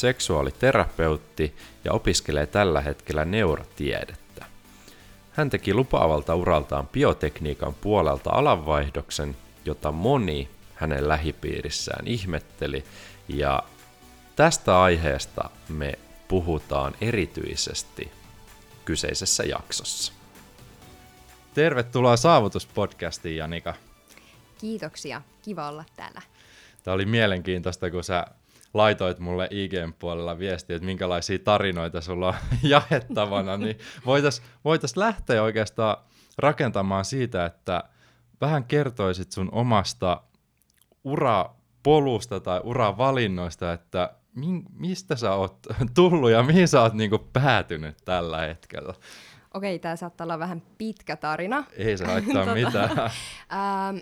seksuaaliterapeutti ja opiskelee tällä hetkellä neurotiedettä. Hän teki lupaavalta uraltaan biotekniikan puolelta alanvaihdoksen, jota moni hänen lähipiirissään ihmetteli, ja tästä aiheesta me puhutaan erityisesti kyseisessä jaksossa. Tervetuloa Saavutuspodcastiin, Janika. Kiitoksia, kiva olla täällä. Tämä oli mielenkiintoista, kun sä laitoit mulle IGn puolella viestiä, että minkälaisia tarinoita sulla on jaettavana, niin voitaisiin voitais lähteä oikeastaan rakentamaan siitä, että vähän kertoisit sun omasta urapolusta tai uravalinnoista, että mistä sä oot tullut ja mihin sä oot niinku päätynyt tällä hetkellä? Okei, tämä saattaa olla vähän pitkä tarina. Ei se haittaa tota, mitään. ähm,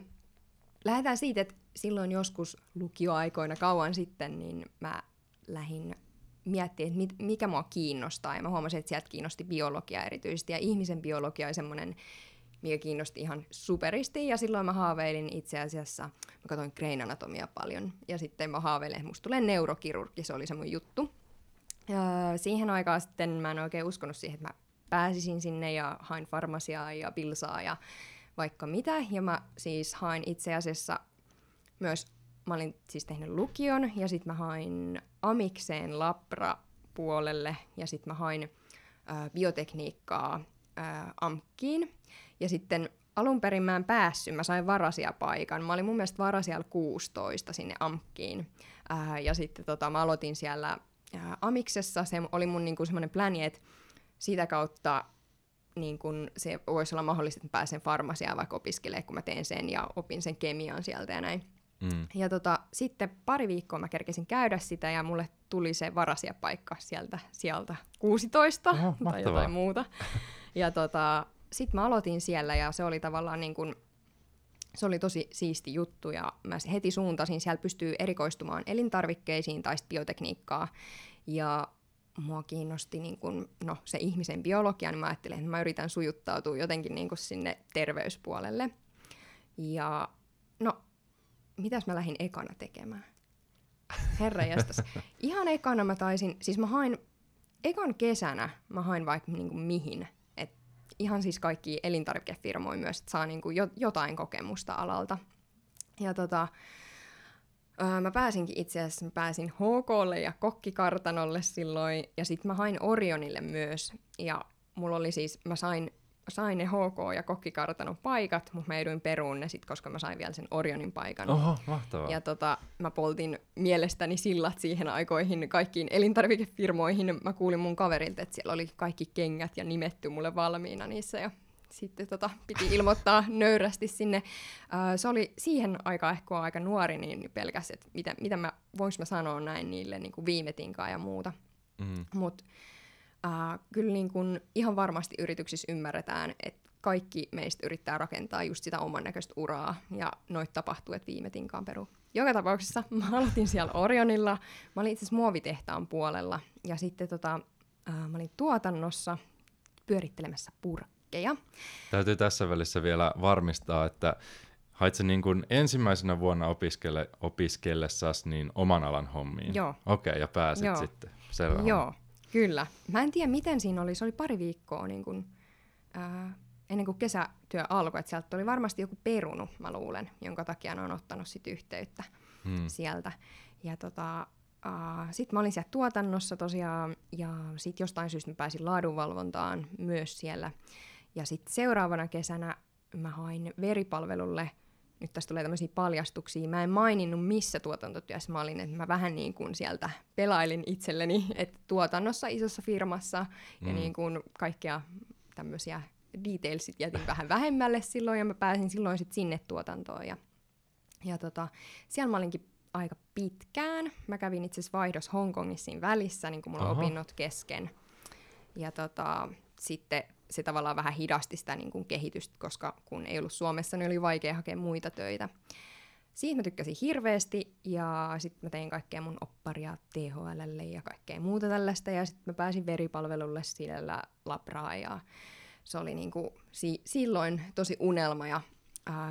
lähdetään siitä, että silloin joskus lukioaikoina kauan sitten, niin mä lähdin miettimään, että mikä mua kiinnostaa. Ja mä huomasin, että sieltä kiinnosti biologia erityisesti. Ja ihmisen biologia oli semmoinen, mikä kiinnosti ihan superisti. Ja silloin mä haaveilin itse asiassa, mä katsoin Grain Anatomia paljon. Ja sitten mä haaveilin, että musta tulee neurokirurgi, se oli se mun juttu. Ja siihen aikaan sitten mä en oikein uskonut siihen, että mä pääsisin sinne ja hain farmasiaa ja bilsaa ja vaikka mitä. Ja mä siis hain itse asiassa myös, mä olin siis tehnyt lukion ja sitten mä hain amikseen labra puolelle ja sitten mä hain äh, biotekniikkaa äh, AMKkiin. Ja sitten alun perin mä en päässyt, mä sain varasia paikan. Mä olin mun mielestä varasialla 16 sinne AMKkiin. Äh, ja sitten tota, mä aloitin siellä äh, Amiksessa, se oli mun niinku semmoinen pläni, että sitä kautta niin kun se voisi olla mahdollista, että mä pääsen farmasiaan vaikka opiskelemaan, kun mä teen sen ja opin sen kemian sieltä ja näin. Mm. Ja tota, sitten pari viikkoa mä kerkesin käydä sitä ja mulle tuli se paikka sieltä sieltä 16 Oho, tai jotain muuta. Ja tota, sitten mä aloitin siellä ja se oli tavallaan niin kuin, se oli tosi siisti juttu ja mä heti suuntasin, siellä pystyy erikoistumaan elintarvikkeisiin tai biotekniikkaa. Ja mua kiinnosti niin kun, no, se ihmisen biologia, niin mä ajattelin, että mä yritän sujuttautua jotenkin niin sinne terveyspuolelle. Ja mitäs mä lähdin ekana tekemään? Herra jästäs. Ihan ekana mä taisin, siis mä hain, ekan kesänä mä hain vaikka niinku mihin. Et ihan siis kaikki elintarvikefirmoja myös, että saa niinku jo, jotain kokemusta alalta. Ja tota, öö, mä pääsinkin itse asiassa, mä pääsin HKlle ja kokkikartanolle silloin, ja sitten mä hain Orionille myös. Ja mulla oli siis, mä sain sain ne HK- ja kokkikartanon paikat, mutta mä eduin peruun ne sit, koska mä sain vielä sen Orionin paikan. Oho, mahtavaa. Ja tota, mä poltin mielestäni sillat siihen aikoihin kaikkiin elintarvikefirmoihin. Mä kuulin mun kaverilta, että siellä oli kaikki kengät ja nimetty mulle valmiina niissä. Ja sitten tota, piti ilmoittaa nöyrästi sinne. Uh, se oli siihen aikaan ehkä aika nuori, niin pelkäs, että mitä, mitä mä, voinko mä sanoa näin niille niin kuin viimetinkaan ja muuta. Mm. Mutta Uh, kyllä niin kun ihan varmasti yrityksissä ymmärretään, että kaikki meistä yrittää rakentaa just sitä oman näköistä uraa, ja noit tapahtuu, että viime tinkaan peru. Joka tapauksessa mä aloitin siellä Orionilla, mä olin itse asiassa muovitehtaan puolella, ja sitten tota, uh, mä olin tuotannossa pyörittelemässä purkkeja. Täytyy tässä välissä vielä varmistaa, että hait niin kuin ensimmäisenä vuonna opiskelle, opiskellessasi niin oman alan hommiin? Joo. Okei, okay, ja pääsit Joo. sitten. Selvä Joo. Kyllä. Mä en tiedä, miten siinä oli. Se oli pari viikkoa niin kun, ää, ennen kuin kesätyö alkoi. Että sieltä oli varmasti joku perunu, mä luulen, jonka takia ne on ottanut sit yhteyttä hmm. sieltä. Ja tota, sitten mä olin siellä tuotannossa tosiaan, ja sitten jostain syystä mä pääsin laadunvalvontaan myös siellä. Ja sitten seuraavana kesänä mä hain veripalvelulle – nyt tästä tulee tämmöisiä paljastuksia. Mä en maininnut, missä tuotantotyössä mä olin, että mä vähän niin kuin sieltä pelailin itselleni, että tuotannossa isossa firmassa mm. ja niin kuin kaikkea tämmöisiä detailsit jätin vähän vähemmälle silloin ja mä pääsin silloin sitten sinne tuotantoon ja, ja tota, siellä mä olinkin aika pitkään. Mä kävin itse asiassa vaihdos Hongkongissa siinä välissä, niin kuin mulla on opinnot kesken. Ja tota, sitten se tavallaan vähän hidasti sitä niin kuin kehitystä, koska kun ei ollut Suomessa, niin oli vaikea hakea muita töitä. Siitä mä tykkäsin hirveästi ja sitten mä tein kaikkea mun opparia THLlle ja kaikkea muuta tällaista ja sitten mä pääsin veripalvelulle siellä labraa ja se oli niinku si- silloin tosi unelma ja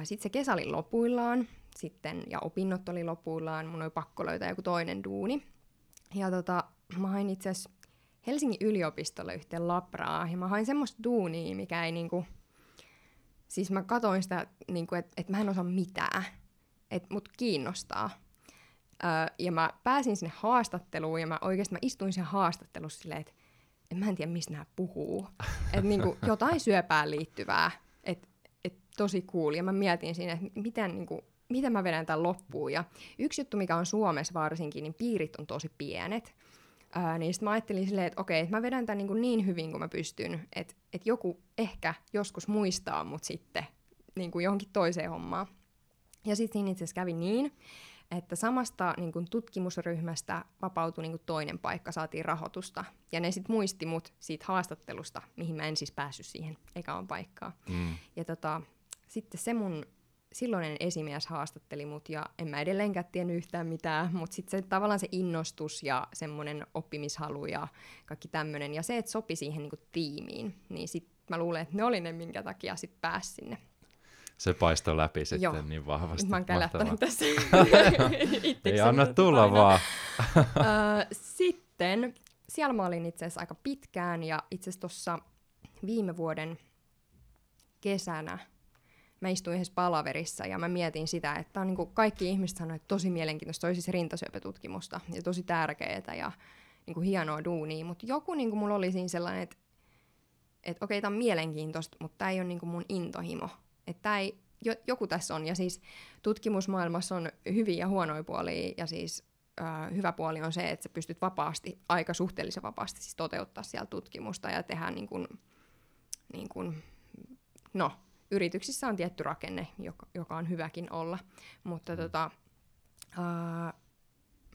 sitten se kesä oli lopuillaan sitten ja opinnot oli lopuillaan, mun oli pakko löytää joku toinen duuni. Ja tota, mä hain itse asiassa Helsingin yliopistolle yhteen labraa ja mä hain semmoista duunia, mikä ei niinku, siis mä katoin sitä, niinku, että et mä en osaa mitään että mut kiinnostaa. Öö, ja mä pääsin sinne haastatteluun ja mä oikeasti mä istuin siellä haastattelussa silleen, että et mä en tiedä, mistä nämä puhuu. että niinku jotain syöpään liittyvää, että et tosi cool. Ja mä mietin siinä, että miten, niinku, miten mä vedän tämän loppuun. Ja yksi juttu, mikä on Suomessa varsinkin, niin piirit on tosi pienet. Ää, niin sitten mä ajattelin silleen, että okei, että mä vedän tämän niin, niin hyvin kuin mä pystyn, että, että joku ehkä joskus muistaa mut sitten niin kuin johonkin toiseen hommaan. Ja sitten siinä itse asiassa kävi niin, että samasta niin kun tutkimusryhmästä vapautui niin kun toinen paikka, saatiin rahoitusta. Ja ne sitten muisti mut siitä haastattelusta, mihin mä en siis päässyt siihen ekaan paikkaan. Mm. Ja tota, sitten se mun silloinen esimies haastatteli mut ja en mä edelleenkään tiennyt yhtään mitään, mutta sitten se tavallaan se innostus ja semmoinen oppimishalu ja kaikki tämmöinen ja se, että sopi siihen niinku tiimiin, niin sitten mä luulen, että ne oli ne, minkä takia sitten pääsi sinne se paistoi läpi sitten Joo. niin vahvasti. Mä oon kälättänyt tässä Ei anna tulla aina. vaan. sitten siellä mä olin itse asiassa aika pitkään ja itse asiassa tuossa viime vuoden kesänä mä istuin yhdessä palaverissa ja mä mietin sitä, että on niin kaikki ihmiset sanoivat, että tosi mielenkiintoista, olisi siis rintasyöpätutkimusta ja tosi tärkeää ja niin kuin hienoa duunia, mutta joku niin kuin mulla oli siinä sellainen, että, että okei, tämä on mielenkiintoista, mutta tämä ei ole niin kuin mun intohimo. Että ei, jo, joku tässä on, ja siis tutkimusmaailmassa on hyviä ja huonoja puolia, ja siis äh, hyvä puoli on se, että sä pystyt vapaasti, aika suhteellisen vapaasti siis toteuttaa siellä tutkimusta ja tehdä niin kuin, niin kuin, no, yrityksissä on tietty rakenne, joka, joka on hyväkin olla, mutta mm. tota, äh,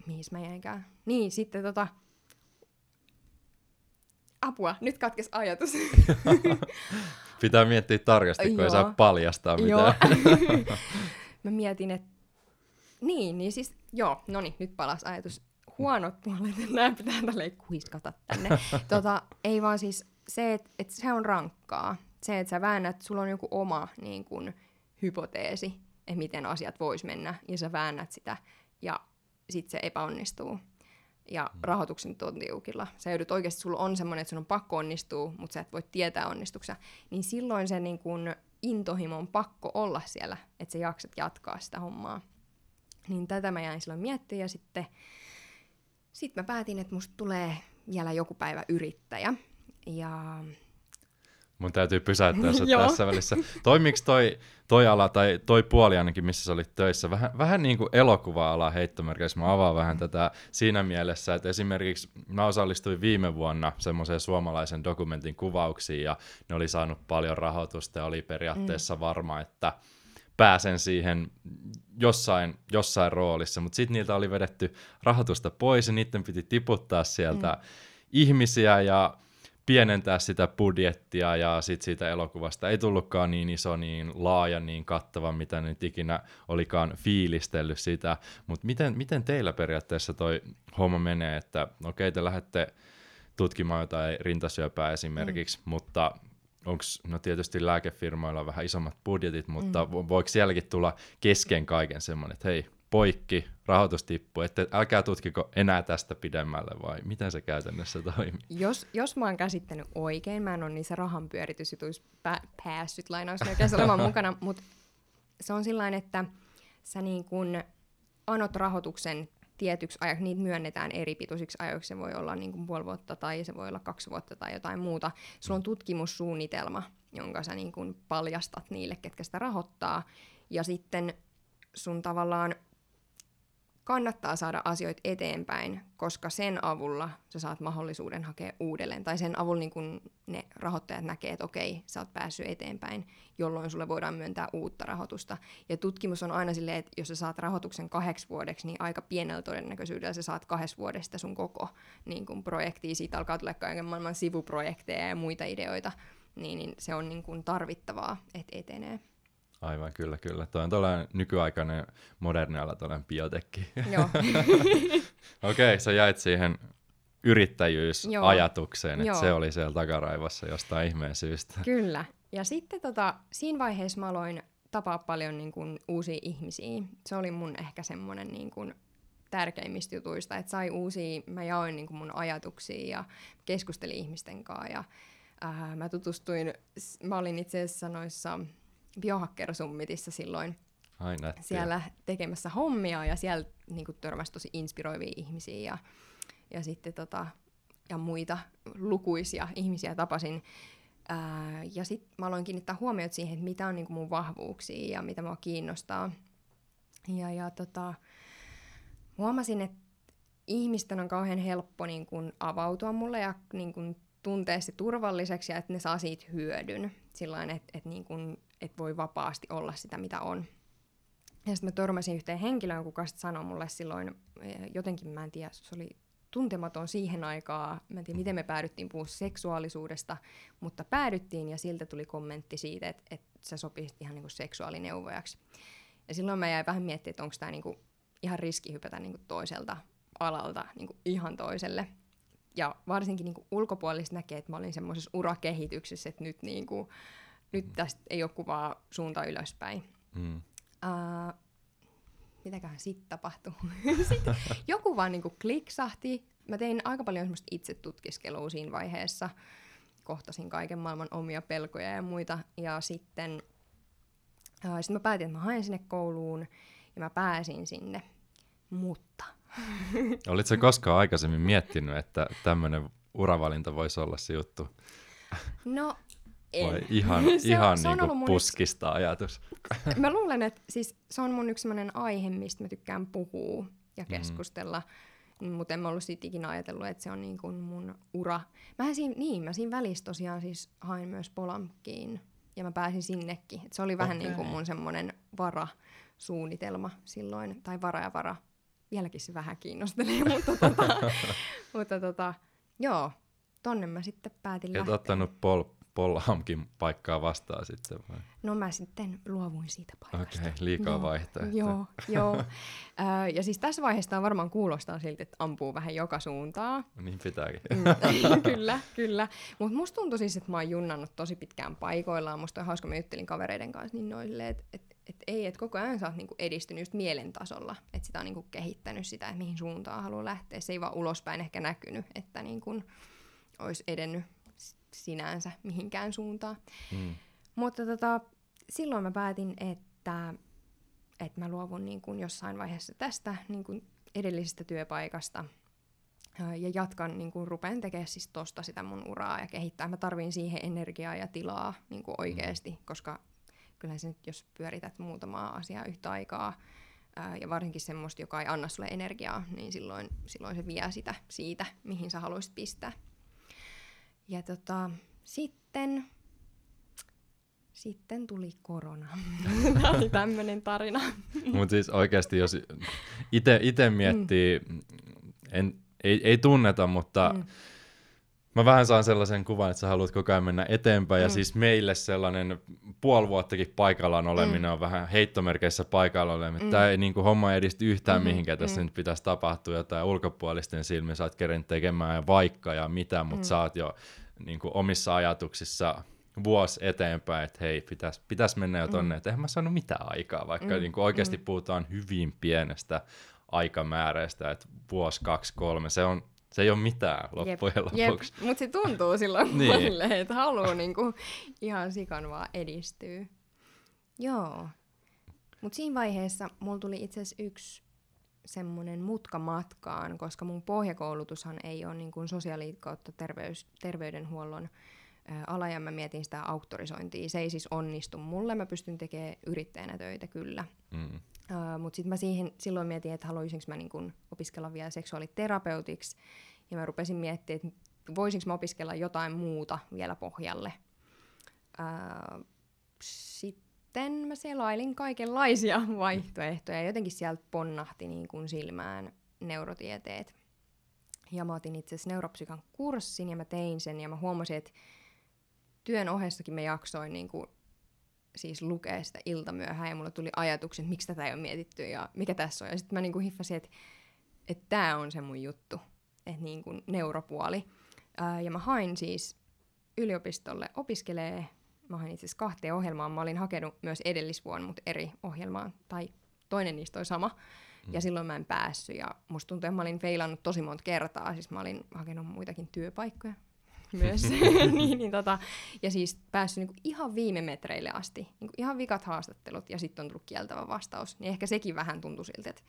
mihin mä jäinkään? Niin, sitten tota, apua, nyt katkes ajatus. Pitää miettiä tarkasti, kun ei saa paljastaa mitään. mä mietin, että niin, niin siis, joo, no niin, nyt palas ajatus. Huonot puolet, nämä pitää tälleen kuiskata tänne. tota, ei vaan siis se, että et se on rankkaa. Se, että sä väännät, sulla on joku oma niin kun, hypoteesi, että miten asiat vois mennä, ja sä väännät sitä, ja sitten se epäonnistuu ja mm. rahoituksen on tiukilla. Sä joudut oikeasti, sulla on semmoinen, että sun on pakko onnistua, mutta sä et voi tietää onnistuksia. Niin silloin se niin kun, intohimo on pakko olla siellä, että sä jaksat jatkaa sitä hommaa. Niin tätä mä jäin silloin miettimään ja sitten sit mä päätin, että musta tulee vielä joku päivä yrittäjä. Ja Mun täytyy pysäyttää se tässä välissä. Toimiks toi, toi ala tai toi puoli ainakin, missä sä olit töissä, vähän, vähän niin kuin elokuva-ala heittomerkeissä. Mä avaan vähän tätä siinä mielessä, että esimerkiksi mä osallistuin viime vuonna semmoiseen suomalaisen dokumentin kuvauksiin ja ne oli saanut paljon rahoitusta ja oli periaatteessa mm. varma, että pääsen siihen jossain, jossain roolissa, mutta sitten niiltä oli vedetty rahoitusta pois ja niiden piti tiputtaa sieltä mm. ihmisiä ja pienentää sitä budjettia ja sit siitä elokuvasta ei tullutkaan niin iso, niin laaja, niin kattava, mitä nyt ikinä olikaan fiilistellyt sitä. Mutta miten, miten teillä periaatteessa toi homma menee, että okei okay, te lähdette tutkimaan jotain rintasyöpää esimerkiksi, mm. mutta onko, no tietysti lääkefirmoilla vähän isommat budjetit, mutta mm. voiko sielläkin tulla kesken kaiken semmoinen, että hei, poikki, rahoitus tippuu, että älkää tutkiko enää tästä pidemmälle vai miten se käytännössä toimii? Jos, jos mä oon käsittänyt oikein, mä en ole niissä rahanpyöritysjutuissa pä- päässyt lainausmerkeissä olemaan mukana, mutta se on sillain, että sä niin kun anot rahoituksen tietyksi ajaksi, niitä myönnetään eri pituisiksi ajoiksi, se voi olla niin kuin puoli vuotta tai se voi olla kaksi vuotta tai jotain muuta. Sulla on tutkimussuunnitelma, jonka sä niin kuin paljastat niille, ketkä sitä rahoittaa, ja sitten sun tavallaan kannattaa saada asioita eteenpäin, koska sen avulla sä saat mahdollisuuden hakea uudelleen. Tai sen avulla niin kun ne rahoittajat näkee, että okei, sä oot päässyt eteenpäin, jolloin sulle voidaan myöntää uutta rahoitusta. Ja tutkimus on aina silleen, että jos sä saat rahoituksen kahdeksi vuodeksi, niin aika pienellä todennäköisyydellä sä saat kahdessa vuodesta sun koko niin kun projektia. Siitä alkaa tulla kaiken maailman sivuprojekteja ja muita ideoita. Niin, niin se on niin kun tarvittavaa, että etenee. Aivan, kyllä, kyllä. Tuo on tällainen nykyaikainen moderni ala, tällainen biotekki. Joo. Okei, okay, sä jäit siihen yrittäjyysajatukseen, että se oli siellä takaraivossa jostain ihmeen syystä. Kyllä. Ja sitten tota, siinä vaiheessa mä aloin tapaa paljon niin kuin, uusia ihmisiä. Se oli mun ehkä semmoinen niin kuin, tärkeimmistä jutuista, että sai uusia, mä jaoin niin kuin mun ajatuksia ja keskustelin ihmisten kanssa ja ää, mä tutustuin, mä olin itse asiassa noissa Biohacker-summitissa silloin Ai, siellä tekemässä hommia ja siellä niin kuin, törmäsi tosi inspiroivia ihmisiä ja, ja sitten tota, ja muita lukuisia ihmisiä tapasin. Ää, ja sitten mä aloin kiinnittää huomiota siihen, että mitä on niin kuin mun vahvuuksia ja mitä mua kiinnostaa. Ja, ja tota, huomasin, että ihmisten on kauhean helppo niin kuin avautua mulle ja niin kuin tuntea se turvalliseksi ja että ne saa siitä hyödyn. Sillä että, että niin kuin että voi vapaasti olla sitä, mitä on. Ja sitten mä törmäsin yhteen henkilöön, kuka sitten sanoi mulle silloin, eh, jotenkin mä en tiedä, se oli tuntematon siihen aikaan, mä en tiedä miten me päädyttiin puhua seksuaalisuudesta, mutta päädyttiin ja siltä tuli kommentti siitä, että, että sä sopisit ihan niin kuin seksuaalineuvojaksi. Ja silloin mä jäin vähän miettimään, että onko tämä niin kuin ihan riski hypätä niin kuin toiselta alalta niin kuin ihan toiselle. Ja varsinkin niin kuin ulkopuolista näkee, että mä olin semmoisessa urakehityksessä, että nyt niin kuin, nyt tästä ei ole kuvaa suunta ylöspäin. Mm. Uh, mitäköhän sitten tapahtuu? sitten joku vaan niinku kliksahti. Mä tein aika paljon semmoista itse tutkiskelua siinä vaiheessa. Kohtasin kaiken maailman omia pelkoja ja muita. Ja sitten uh, sit mä päätin, että mä haen sinne kouluun ja mä pääsin sinne. Mutta... Olitko koskaan aikaisemmin miettinyt, että tämmöinen uravalinta voisi olla se juttu? No en. Vai ihan, se ihan on, se niin kuin puskista yksi... ajatus? Mä luulen, että siis se on mun yksi sellainen aihe, mistä mä tykkään puhua ja mm. keskustella. Mm. Mutta en mä ollut siitä ikinä ajatellut, että se on niin kuin mun ura. Mä siinä, niin, mä siinä välissä tosiaan siis hain myös Polamkiin ja mä pääsin sinnekin. Et se oli vähän okay. niin kuin mun semmoinen varasuunnitelma silloin, tai vara ja vara. Vieläkin se vähän kiinnostelee, mutta, tota, mutta tota, joo, tonne mä sitten päätin Et lähteä. Et ottanut pol Pollahamkin paikkaa vastaan sitten vai? No mä sitten luovuin siitä paikasta. Okei, okay, liikaa joo, vaihtoehtoja. Joo, joo. Ja siis tässä vaiheessa varmaan kuulostaa siltä, että ampuu vähän joka suuntaan. Niin pitääkin. Mm, kyllä, kyllä. Mutta musta tuntuu siis, että mä oon junnannut tosi pitkään paikoillaan. Musta on hauska, mä juttelin kavereiden kanssa niin noille, että et, et ei, että koko ajan sä oot niinku edistynyt just mielen tasolla. Että sitä on niinku kehittänyt sitä, että mihin suuntaan haluaa lähteä. Se ei vaan ulospäin ehkä näkynyt, että niinku olisi edennyt sinänsä mihinkään suuntaan. Mm. Mutta tota, silloin mä päätin, että, että mä luovun niin kuin jossain vaiheessa tästä niin kuin edellisestä työpaikasta ja jatkan, niin kuin rupean tekemään siis tosta sitä mun uraa ja kehittää. Mä tarvin siihen energiaa ja tilaa niin kuin oikeasti, mm. koska kyllä se nyt, jos pyörität muutamaa asiaa yhtä aikaa, ää, ja varsinkin semmoista, joka ei anna sulle energiaa, niin silloin, silloin se vie sitä siitä, mihin sä haluaisit pistää. Ja tota, sitten, sitten tuli korona. Tämä oli tämmöinen tarina. Mutta siis oikeasti, jos itse miettii, mm. en, ei, ei tunneta, mutta mm. Mä vähän saan sellaisen kuvan, että sä haluat koko ajan mennä eteenpäin. Mm. Ja siis meille sellainen puoli vuottakin paikallaan oleminen mm. on vähän heittomerkeissä paikalla oleminen. Mm. Tämä ei niin kuin, homma edisty yhtään mm. mihinkään. Tässä mm. nyt pitäisi tapahtua jotain ulkopuolisten silmin. Sä oot keren tekemään vaikka ja mitä, mutta mm. sä oot jo niin kuin omissa ajatuksissa vuosi eteenpäin, että hei, pitäisi pitäis mennä jo tonne, mm. että eihän mä saanut mitään aikaa, vaikka mm. niin kuin oikeasti mm. puhutaan hyvin pienestä aikamääräistä, että vuosi, kaksi, kolme, se, on, se ei ole mitään loppujen jep, lopuksi. Mutta se tuntuu silloin niin. mulle, että haluaa niinku ihan sikan vaan edistyä. Joo. Mutta siinä vaiheessa mulla tuli itse asiassa yksi semmoinen mutka matkaan, koska mun pohjakoulutushan ei ole niin kuin sosiaali- kautta terveys, terveydenhuollon ää, ala, ja mä mietin sitä auktorisointia. Se ei siis onnistu mulle, mä pystyn tekemään yrittäjänä töitä kyllä. Mm. Uh, Mutta sitten mä siihen, silloin mietin, että haluaisinko mä niin kun opiskella vielä seksuaaliterapeutiksi. Ja mä rupesin miettimään, että voisinko mä opiskella jotain muuta vielä pohjalle. Uh, sitten mä selailin kaikenlaisia vaihtoehtoja. Jotenkin sieltä ponnahti niin kun silmään neurotieteet. Ja mä otin itse asiassa neuropsykan kurssin ja mä tein sen ja mä huomasin, että työn ohessakin mä jaksoin niin kuin siis lukea sitä iltamyöhään ja mulla tuli ajatukset, että miksi tätä ei ole mietitty ja mikä tässä on. Ja sitten mä niin kuin hiffasin, että, että tämä on se mun juttu, että niin kuin neuropuoli. Ää, ja mä hain siis yliopistolle opiskelee, mä hain itse asiassa kahteen ohjelmaan. Mä olin hakenut myös edellisvuonna, mutta eri ohjelmaan, tai toinen niistä oli sama. Mm. Ja silloin mä en päässyt ja musta tuntuu, että mä olin feilannut tosi monta kertaa. Siis mä olin hakenut muitakin työpaikkoja myös. niin, niin tota, ja siis päässyt niinku ihan viime metreille asti. Niinku ihan vikat haastattelut ja sitten on tullut kieltävä vastaus. Niin ehkä sekin vähän tuntui siltä, että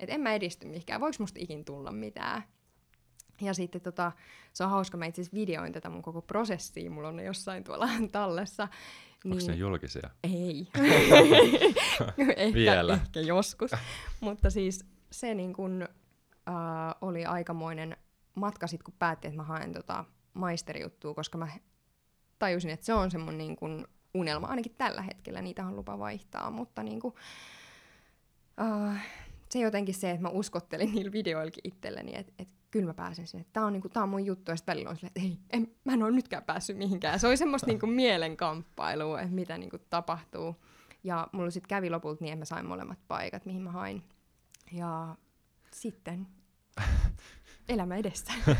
et en mä edisty mihinkään. Voiko musta ikin tulla mitään? Ja sitten tota, se on hauska, mä itse asiassa videoin tätä mun koko prosessia, mulla on ne jossain tuolla tallessa. Onko niin... ne julkisia? Ei. ehkä, Vielä. ehkä joskus. Mutta siis se niin kun, uh, oli aikamoinen matka sitten, kun päätti, että mä haen tota maisterijuttua, koska mä tajusin, että se on semmoinen niin kun unelma, ainakin tällä hetkellä, niitä on lupa vaihtaa, mutta niin kun, uh, se jotenkin se, että mä uskottelin niillä videoillakin itselleni, että, että kyllä mä pääsen sinne. Tämä on, niinku, tää on mun juttu, ja sitten välillä on silleen, että ei, en, mä en ole nytkään päässyt mihinkään. Se oli semmoista niinku mielenkamppailua, että mitä niinku tapahtuu. Ja mulla sitten kävi lopulta niin, että mä sain molemmat paikat, mihin mä hain. Ja sitten elämä edessä.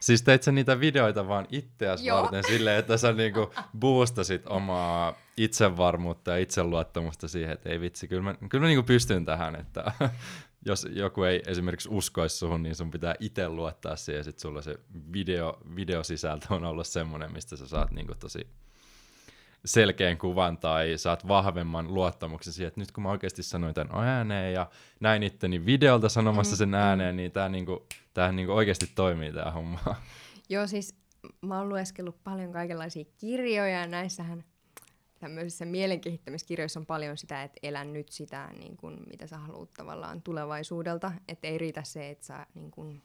siis teit sä niitä videoita vaan itseäsi varten silleen, että sä niinku boostasit omaa itsevarmuutta ja itseluottamusta siihen, että ei vitsi, kyllä mä, kyllä mä niinku pystyn tähän, että jos joku ei esimerkiksi uskoisi suhun, niin sun pitää itse luottaa siihen, ja sit sulla se video, videosisältö on ollut semmoinen, mistä sä saat niinku tosi selkeän kuvan tai saat vahvemman luottamuksen siihen, että nyt kun mä oikeasti sanoin tämän ääneen ja näin itteni videolta sanomassa sen mm, mm. ääneen, niin tämä niinku, tää niinku oikeasti toimii tämä homma. Joo, siis mä oon lueskellut paljon kaikenlaisia kirjoja ja näissähän tämmöisissä mielenkehittämiskirjoissa on paljon sitä, että elä nyt sitä, niin kuin, mitä sä haluat tavallaan tulevaisuudelta. Että ei riitä se, että sä niin kuin,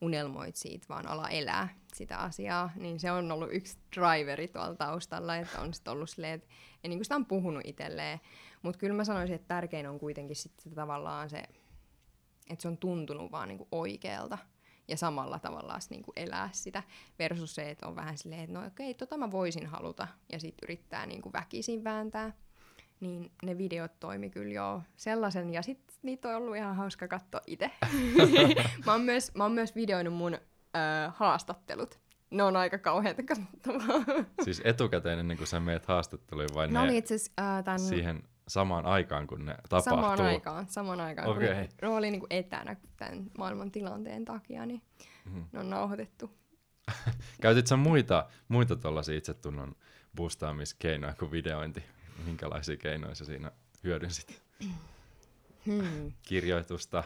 unelmoit siitä, vaan ala elää sitä asiaa. Niin se on ollut yksi driveri tuolla taustalla, että on sitten ollut silleen, että en niin kuin sitä on puhunut itselleen. Mutta kyllä mä sanoisin, että tärkein on kuitenkin sitten tavallaan se, että se on tuntunut vaan niin kuin oikealta ja samalla tavallaan niin kuin elää sitä, versus se, että on vähän silleen, että no okei, tota mä voisin haluta, ja sitten yrittää niin kuin väkisin vääntää. Niin ne videot toimi kyllä jo sellaisen, ja sitten niitä on ollut ihan hauska katsoa itse. mä, oon myös, mä oon myös videoinut mun ö, haastattelut. Ne on aika kauheita katsottavaa. siis etukäteen ennen kuin sä meet haastatteluun vai no ne oli itse äh, tämän... siihen samaan aikaan, kun ne tapahtuu? Samaan aikaan, samaan aikaan. Okay. Kun ne, oli niin kuin etänä tämän maailman tilanteen takia, niin mm-hmm. ne on nauhoitettu. Käytit sä muita, muita tuollaisia itsetunnon boostaamiskeinoja kuin videointi? Minkälaisia keinoja sä siinä hyödynsit? Hmm. Kirjoitusta?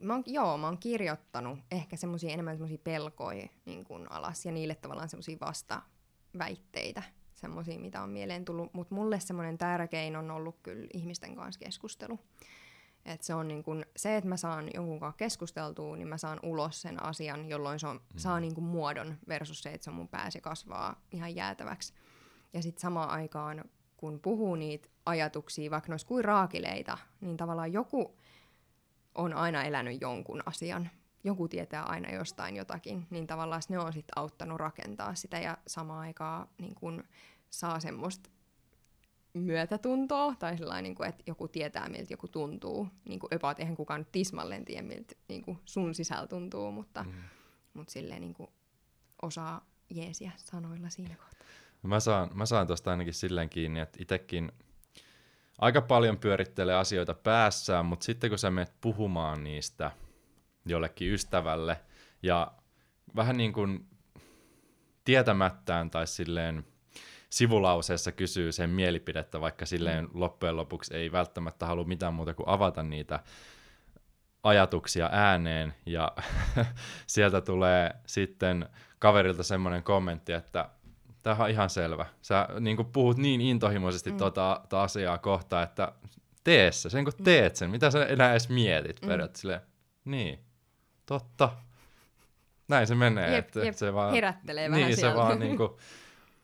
Mä oon, joo, mä oon kirjoittanut ehkä semmosia, enemmän semmoisia pelkoja niin kuin alas ja niille tavallaan semmoisia vastaväitteitä semmoisia, mitä on mieleen tullut. Mutta mulle semmoinen tärkein on ollut kyllä ihmisten kanssa keskustelu. Et se on niin kun, se, että mä saan jonkun kanssa keskusteltua, niin mä saan ulos sen asian, jolloin se on, mm. saa niin muodon versus se, että se on mun pääsi kasvaa ihan jäätäväksi. Ja sitten samaan aikaan, kun puhuu niitä ajatuksia, vaikka ne olisi kuin raakileita, niin tavallaan joku on aina elänyt jonkun asian. Joku tietää aina jostain jotakin, niin tavallaan ne on sitten auttanut rakentaa sitä ja samaan aikaan niin kun saa semmoista myötätuntoa, tai sellainen, niin kuin, että joku tietää, miltä joku tuntuu. Niin kuin about, eihän kukaan nyt tismalleen tiedä, miltä niin kuin sun sisällä tuntuu, mutta, mm. mutta silleen niin kuin osaa jeesiä sanoilla siinä kohtaa. Mä saan, mä saan tuosta ainakin silleen kiinni, että itsekin aika paljon pyörittelee asioita päässään, mutta sitten kun sä menet puhumaan niistä jollekin ystävälle ja vähän niin kuin tietämättään tai silleen sivulauseessa kysyy sen mielipidettä, vaikka silleen mm. loppujen lopuksi ei välttämättä halua mitään muuta kuin avata niitä ajatuksia ääneen, ja sieltä tulee sitten kaverilta semmoinen kommentti, että tämä on ihan selvä. Sä niin puhut niin intohimoisesti mm. tuota, tuota asiaa kohtaan, että tee se, sen kun teet sen, mitä sä enää edes mietit Mm. periaatteessa. Niin, totta. Näin se menee. Jep, että jep, se vaan, herättelee vähän niin, se sieltä. vaan niinku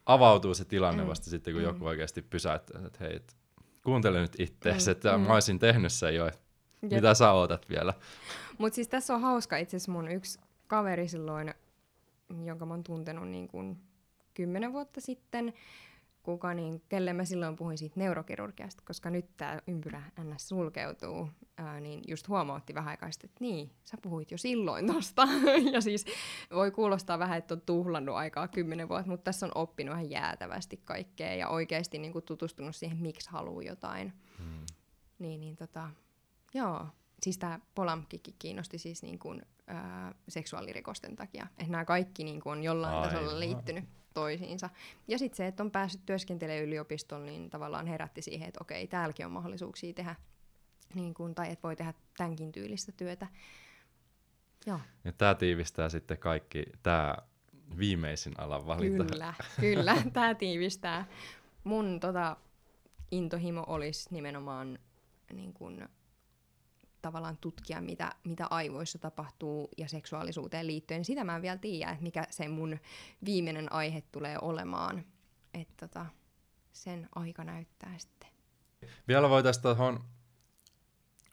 avautuu se tilanne Mm, vasta sitten, kun mm. joku oikeasti pysäyttää, että hei, et, kuuntele nyt ittees, Mm, että mm. mä olisin tehnyt sen jo, Jep. mitä sä ootat vielä. Mutta siis tässä on hauska itse asiassa mun yksi kaveri silloin, jonka mä oon tuntenut niin kuin kymmenen vuotta sitten, kuka niin, kelle mä silloin puhuin siitä neurokirurgiasta, koska nyt tämä ympyrä ns. sulkeutuu, ää, niin just huomautti vähän aikaa sitten, että niin, sä puhuit jo silloin tosta. ja siis voi kuulostaa vähän, että on tuhlannut aikaa kymmenen vuotta, mutta tässä on oppinut vähän jäätävästi kaikkea ja oikeasti niin kuin tutustunut siihen, miksi haluaa jotain. Mm. Niin, niin tota, joo. Siis tämä Polamkikin kiinnosti siis niin kuin, ää, seksuaalirikosten takia. Että nämä kaikki niin kuin on jollain Aivan. tasolla liittynyt toisiinsa. Ja sitten se, että on päässyt työskentelemään yliopistolla, niin tavallaan herätti siihen, että okei, täälläkin on mahdollisuuksia tehdä, niin kuin, tai että voi tehdä tämänkin tyylistä työtä. Joo, Ja tämä tiivistää sitten kaikki, tämä viimeisin alan valinta. kyllä, kyllä, tämä tiivistää. Mun tota, intohimo olisi nimenomaan niin kuin, tavallaan tutkia, mitä, mitä aivoissa tapahtuu ja seksuaalisuuteen liittyen. Sitä mä en vielä tiedä, että mikä se mun viimeinen aihe tulee olemaan. Että tota, sen aika näyttää sitten. Vielä voitaisiin tuohon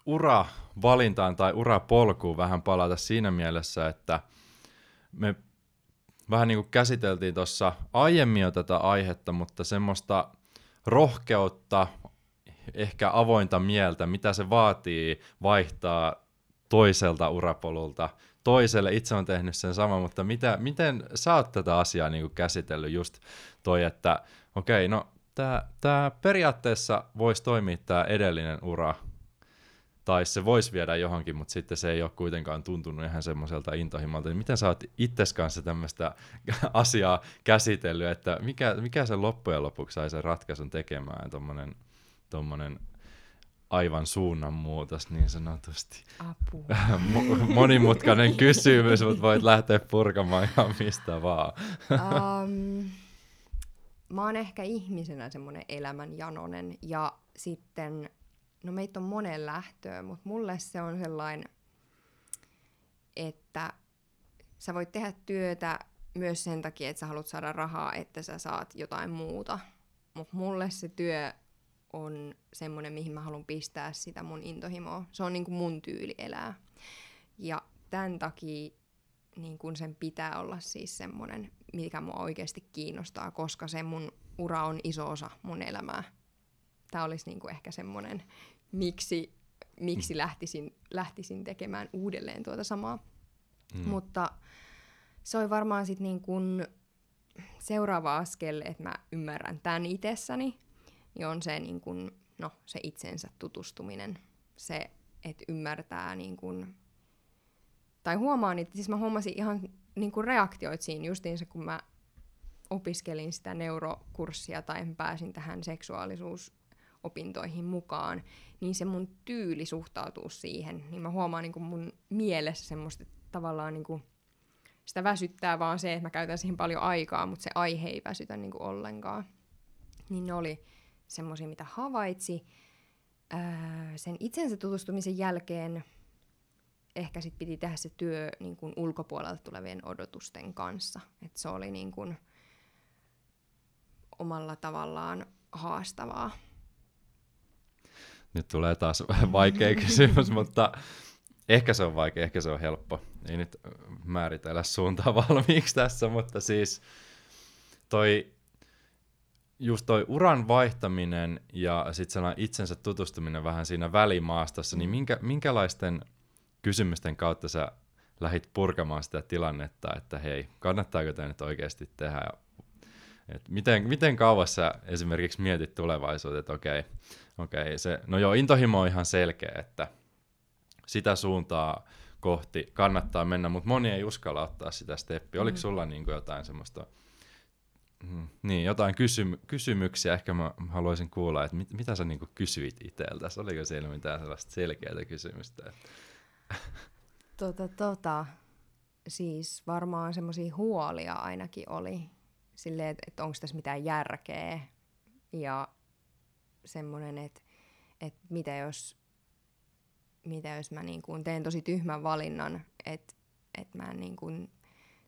uravalintaan tai urapolkuun vähän palata siinä mielessä, että me vähän niin kuin käsiteltiin tuossa aiemmin jo tätä aihetta, mutta semmoista rohkeutta, ehkä avointa mieltä, mitä se vaatii vaihtaa toiselta urapolulta toiselle. Itse on tehnyt sen sama, mutta mitä, miten sä oot tätä asiaa niin kuin käsitellyt just toi, että okei, no tämä periaatteessa voisi toimia tämä edellinen ura, tai se voisi viedä johonkin, mutta sitten se ei ole kuitenkaan tuntunut ihan semmoiselta intohimolta. Niin miten sä oot itses kanssa tämmöistä asiaa käsitellyt, että mikä, mikä se loppujen lopuksi sai sen ratkaisun tekemään, tommonen, tommonen aivan suunnanmuutos niin sanotusti. Apua. Mo- monimutkainen kysymys, mutta voit lähteä purkamaan ihan mistä vaan. um, mä oon ehkä ihmisenä semmoinen elämänjanonen ja sitten, no meitä on monen lähtöä, mutta mulle se on sellainen, että sä voit tehdä työtä myös sen takia, että sä haluat saada rahaa, että sä saat jotain muuta. Mutta mulle se työ on semmoinen, mihin mä haluan pistää sitä mun intohimoa. Se on niinku mun tyyli elää. Ja tämän takia niin kun sen pitää olla siis semmoinen, mikä mua oikeasti kiinnostaa, koska se mun ura on iso osa mun elämää. Tämä olisi niin kuin ehkä semmoinen, miksi, miksi lähtisin, lähtisin tekemään uudelleen tuota samaa. Mm. Mutta se on varmaan sitten niin kuin seuraava askel, että mä ymmärrän tämän itsessäni, niin on se, niin kuin, no, se itsensä tutustuminen. Se, että ymmärtää niin kuin, tai huomaan, että siis mä huomasin ihan niin kuin reaktioit siinä justiinsa, kun mä opiskelin sitä neurokurssia tai pääsin tähän seksuaalisuusopintoihin mukaan, niin se mun tyyli suhtautuu siihen, niin mä huomaan niin mun mielessä semmoista että tavallaan niin kuin, sitä väsyttää vaan se, että mä käytän siihen paljon aikaa, mutta se aihe ei väsytä niin kuin ollenkaan. Niin ne oli semmoisia, mitä havaitsi. Öö, sen itsensä tutustumisen jälkeen ehkä sit piti tehdä se työ niin kuin ulkopuolelta tulevien odotusten kanssa. Et se oli niin kuin omalla tavallaan haastavaa. Nyt tulee taas vaikea kysymys, mutta ehkä se on vaikea, ehkä se on helppo. Ei nyt määritellä suuntaa valmiiksi tässä, mutta siis toi just toi uran vaihtaminen ja sitten sellainen itsensä tutustuminen vähän siinä välimaastossa, niin minkä, minkälaisten kysymysten kautta sä lähit purkamaan sitä tilannetta, että hei, kannattaako tämä nyt oikeasti tehdä? Et miten, miten kauas sä esimerkiksi mietit tulevaisuutta, että okei, okei, se, no joo, intohimo on ihan selkeä, että sitä suuntaa kohti kannattaa mennä, mutta moni ei uskalla ottaa sitä steppiä. Oliko sulla niin kuin jotain semmoista, mm, niin, jotain kysymy- kysymyksiä, ehkä mä haluaisin kuulla, että mit, mitä sä niin kuin kysyit itseltäsi, oliko siellä mitään sellaista selkeää kysymystä? Tota, tota, siis varmaan semmoisia huolia ainakin oli, silleen, että, että onko tässä mitään järkeä ja semmoinen, että, et mitä jos, mitä jos mä niin kuin teen tosi tyhmän valinnan, että et mä en niin kuin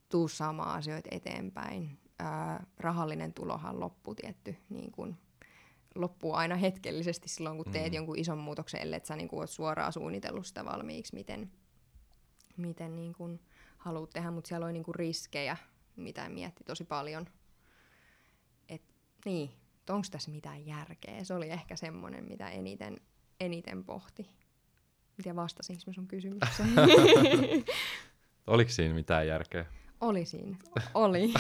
tuu saamaan asioita eteenpäin. Ää, rahallinen tulohan loppuu tietty, niin kuin loppuu aina hetkellisesti silloin, kun teet mm. jonkun ison muutoksen, ellei sä niin kuin oot suoraan suunnitellut sitä valmiiksi, miten, miten niin kuin haluat tehdä, mutta siellä oli niin kuin riskejä, mitä mietti tosi paljon. Et, niin, onko tässä mitään järkeä? Se oli ehkä semmoinen, mitä eniten, eniten pohti. Miten vastasinko mä sun kysymykseen? Oliko siinä mitään järkeä? Oli siinä. Oli.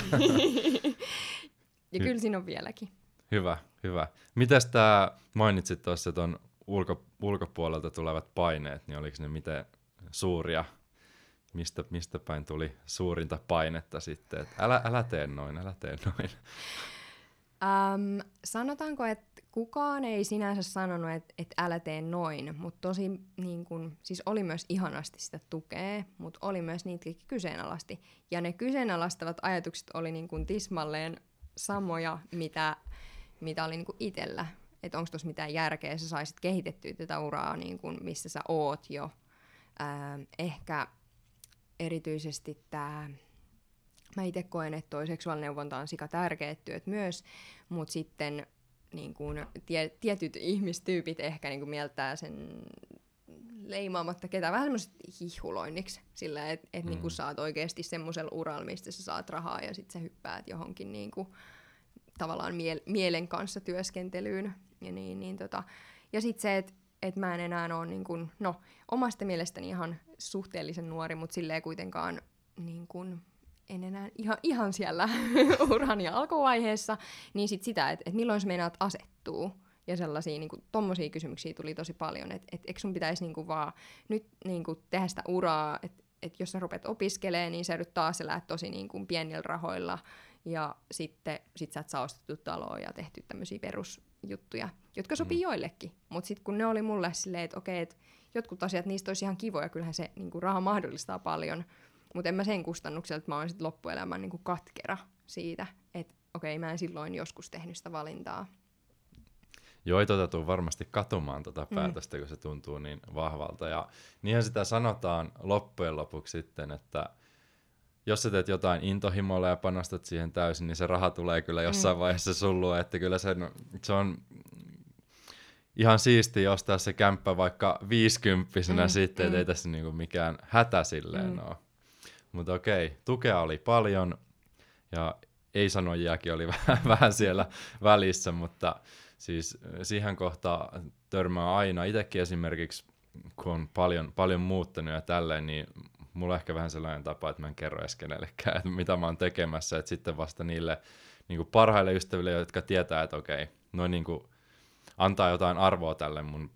ja kyllä siinä on vieläkin. Hyvä, hyvä. Mitäs tämä mainitsit tuossa tuon ulko, ulkopuolelta tulevat paineet, niin oliko ne miten suuria? Mistä, mistä päin tuli suurinta painetta sitten? Älä, älä tee noin, älä tee noin. Um, sanotaanko, että kukaan ei sinänsä sanonut, että, että älä tee noin, mutta tosi niin kun, siis oli myös ihanasti sitä tukea, mutta oli myös niitä kyseenalasti. Ja ne kyseenalaistavat ajatukset oli niin kun tismalleen samoja, mitä, mitä oli niin itsellä. Että onko tuossa mitään järkeä, sä saisit kehitettyä tätä uraa, niin kun, missä sä oot jo. Ähm, ehkä erityisesti tämä mä itse koen, että toi seksuaalinen neuvonta on sika tärkeät työt myös, mutta sitten niin kun, tie, tietyt ihmistyypit ehkä niin mieltää sen leimaamatta ketään vähän semmoiset hihuloinniksi, sillä että et, mm. niin saat oikeasti semmoisella uralla, mistä sä saat rahaa ja sitten sä hyppäät johonkin niin kun, tavallaan miel, mielen kanssa työskentelyyn. Ja, niin, niin tota. ja sitten se, että et mä en enää ole, niin kun, no omasta mielestäni ihan suhteellisen nuori, mutta silleen kuitenkaan niin kun, en enää ihan, ihan siellä urani alkuvaiheessa, niin sit sitä, että et milloin sä meinaat asettuu. Ja sellaisia niin tommosia kysymyksiä tuli tosi paljon, että et, eikö sun pitäisi niin vaan nyt niin tehdä sitä uraa, että et jos sä rupeat opiskelemaan, niin sä taas elää tosi niin kuin pienillä rahoilla, ja sitten sit sä et saa ostettu taloa ja tehty tämmöisiä perusjuttuja, jotka sopii mm. joillekin. Mutta sitten kun ne oli mulle silleen, että okei, että jotkut asiat niistä olisi ihan kivoja, kyllähän se niin kuin raha mahdollistaa paljon, mutta en mä sen kustannuksella, että mä oon sitten loppuelämän niin katkera siitä, että okei, mä en silloin joskus tehnyt sitä valintaa. Joo, ei tota tuu varmasti katumaan tota mm. päätöstä, mm. kun se tuntuu niin vahvalta. Ja niinhän sitä sanotaan loppujen lopuksi sitten, että jos sä teet jotain intohimolla ja panostat siihen täysin, niin se raha tulee kyllä jossain mm. vaiheessa sullua, että kyllä se, se on ihan siisti ostaa se kämppä vaikka viisikymppisenä mm, sitten, mm. ei tässä niinku mikään hätä silleen mm. ole. Mutta okei, tukea oli paljon ja ei-sanojiakin oli vähän, siellä välissä, mutta siis siihen kohtaan törmää aina. Itsekin esimerkiksi, kun on paljon, paljon muuttanut ja tälleen, niin mulla ehkä vähän sellainen tapa, että mä en kerro edes kenellekään, että mitä mä oon tekemässä, että sitten vasta niille niin kuin parhaille ystäville, jotka tietää, että okei, noin niin kuin antaa jotain arvoa tälle mun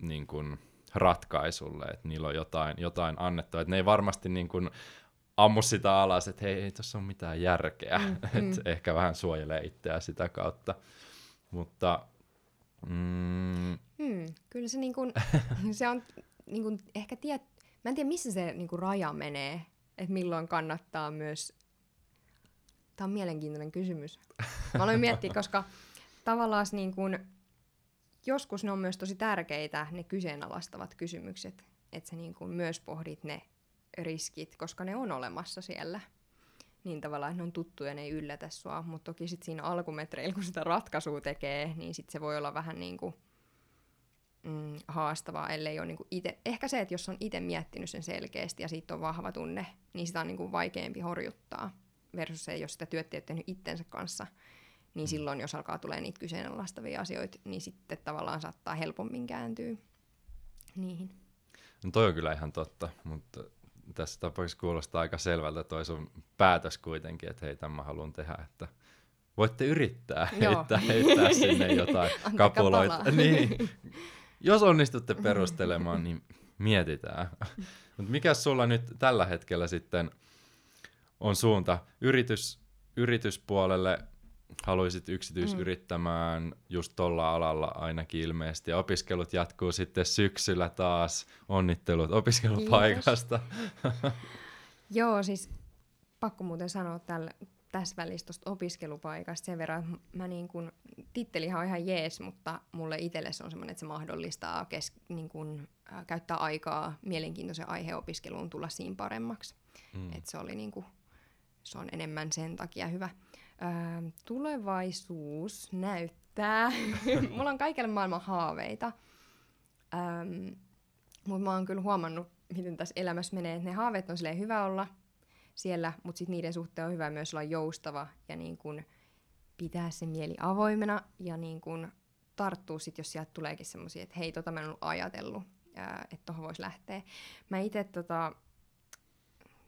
niin kuin ratkaisulle, että niillä on jotain, jotain annettua, että ne ei varmasti niin kuin ammu sitä alas, että hei, ei tuossa ole mitään järkeä, mm, mm. ehkä vähän suojelee itseä sitä kautta, mutta mm, mm, kyllä se, niin kuin, se on niin kuin, ehkä tiet, mä en tiedä missä se niin kuin raja menee, että milloin kannattaa myös, tämä on mielenkiintoinen kysymys, mä aloin miettiä, koska tavallaan niin kuin, joskus ne on myös tosi tärkeitä, ne kyseenalaistavat kysymykset, että sä niin kuin myös pohdit ne riskit, koska ne on olemassa siellä. Niin tavallaan, että ne on tuttuja, ne ei yllätä sua. Mutta toki sitten siinä alkumetreillä, kun sitä ratkaisua tekee, niin sitten se voi olla vähän niin kuin, mm, haastavaa, ellei ole niin kuin ite. Ehkä se, että jos on itse miettinyt sen selkeästi ja siitä on vahva tunne, niin sitä on niin kuin vaikeampi horjuttaa. Versus se, jos sitä työtä ei ole tehnyt itsensä kanssa, niin mm. silloin, jos alkaa tulee niitä kyseenalaistavia asioita, niin sitten tavallaan saattaa helpommin kääntyä niihin. No toi on kyllä ihan totta, mutta tässä tapauksessa kuulostaa aika selvältä toi sun päätös kuitenkin, että hei, tämän mä haluan tehdä, että voitte yrittää heittää, heittää sinne jotain kapuloita. Niin. Jos onnistutte perustelemaan, niin mietitään. Mutta mikä sulla nyt tällä hetkellä sitten on suunta yritys, yrityspuolelle? Haluaisit yksityisyrittämään mm. just tuolla alalla ainakin ilmeisesti. Ja opiskelut jatkuu sitten syksyllä taas. Onnittelut opiskelupaikasta. Joo, siis pakko muuten sanoa tälle, tässä välissä tuosta opiskelupaikasta sen verran, että mä niin kun, tittelihan on ihan jees, mutta mulle itselle se on semmoinen, että se mahdollistaa kes, niin kun, äh, käyttää aikaa mielenkiintoisen aiheopiskeluun tulla siinä paremmaksi. Mm. Et se oli niin kun, se on enemmän sen takia hyvä. Ö, tulevaisuus näyttää. Mulla on kaikille maailman haaveita. mutta mä oon kyllä huomannut, miten tässä elämässä menee, että ne haaveet on hyvä olla siellä, mutta sitten niiden suhteen on hyvä myös olla joustava ja niin kun pitää se mieli avoimena ja niin kun tarttuu sitten, jos sieltä tuleekin semmoisia, että hei, tota mä en ollut ajatellut, että tuohon voisi lähteä. Mä itse tota,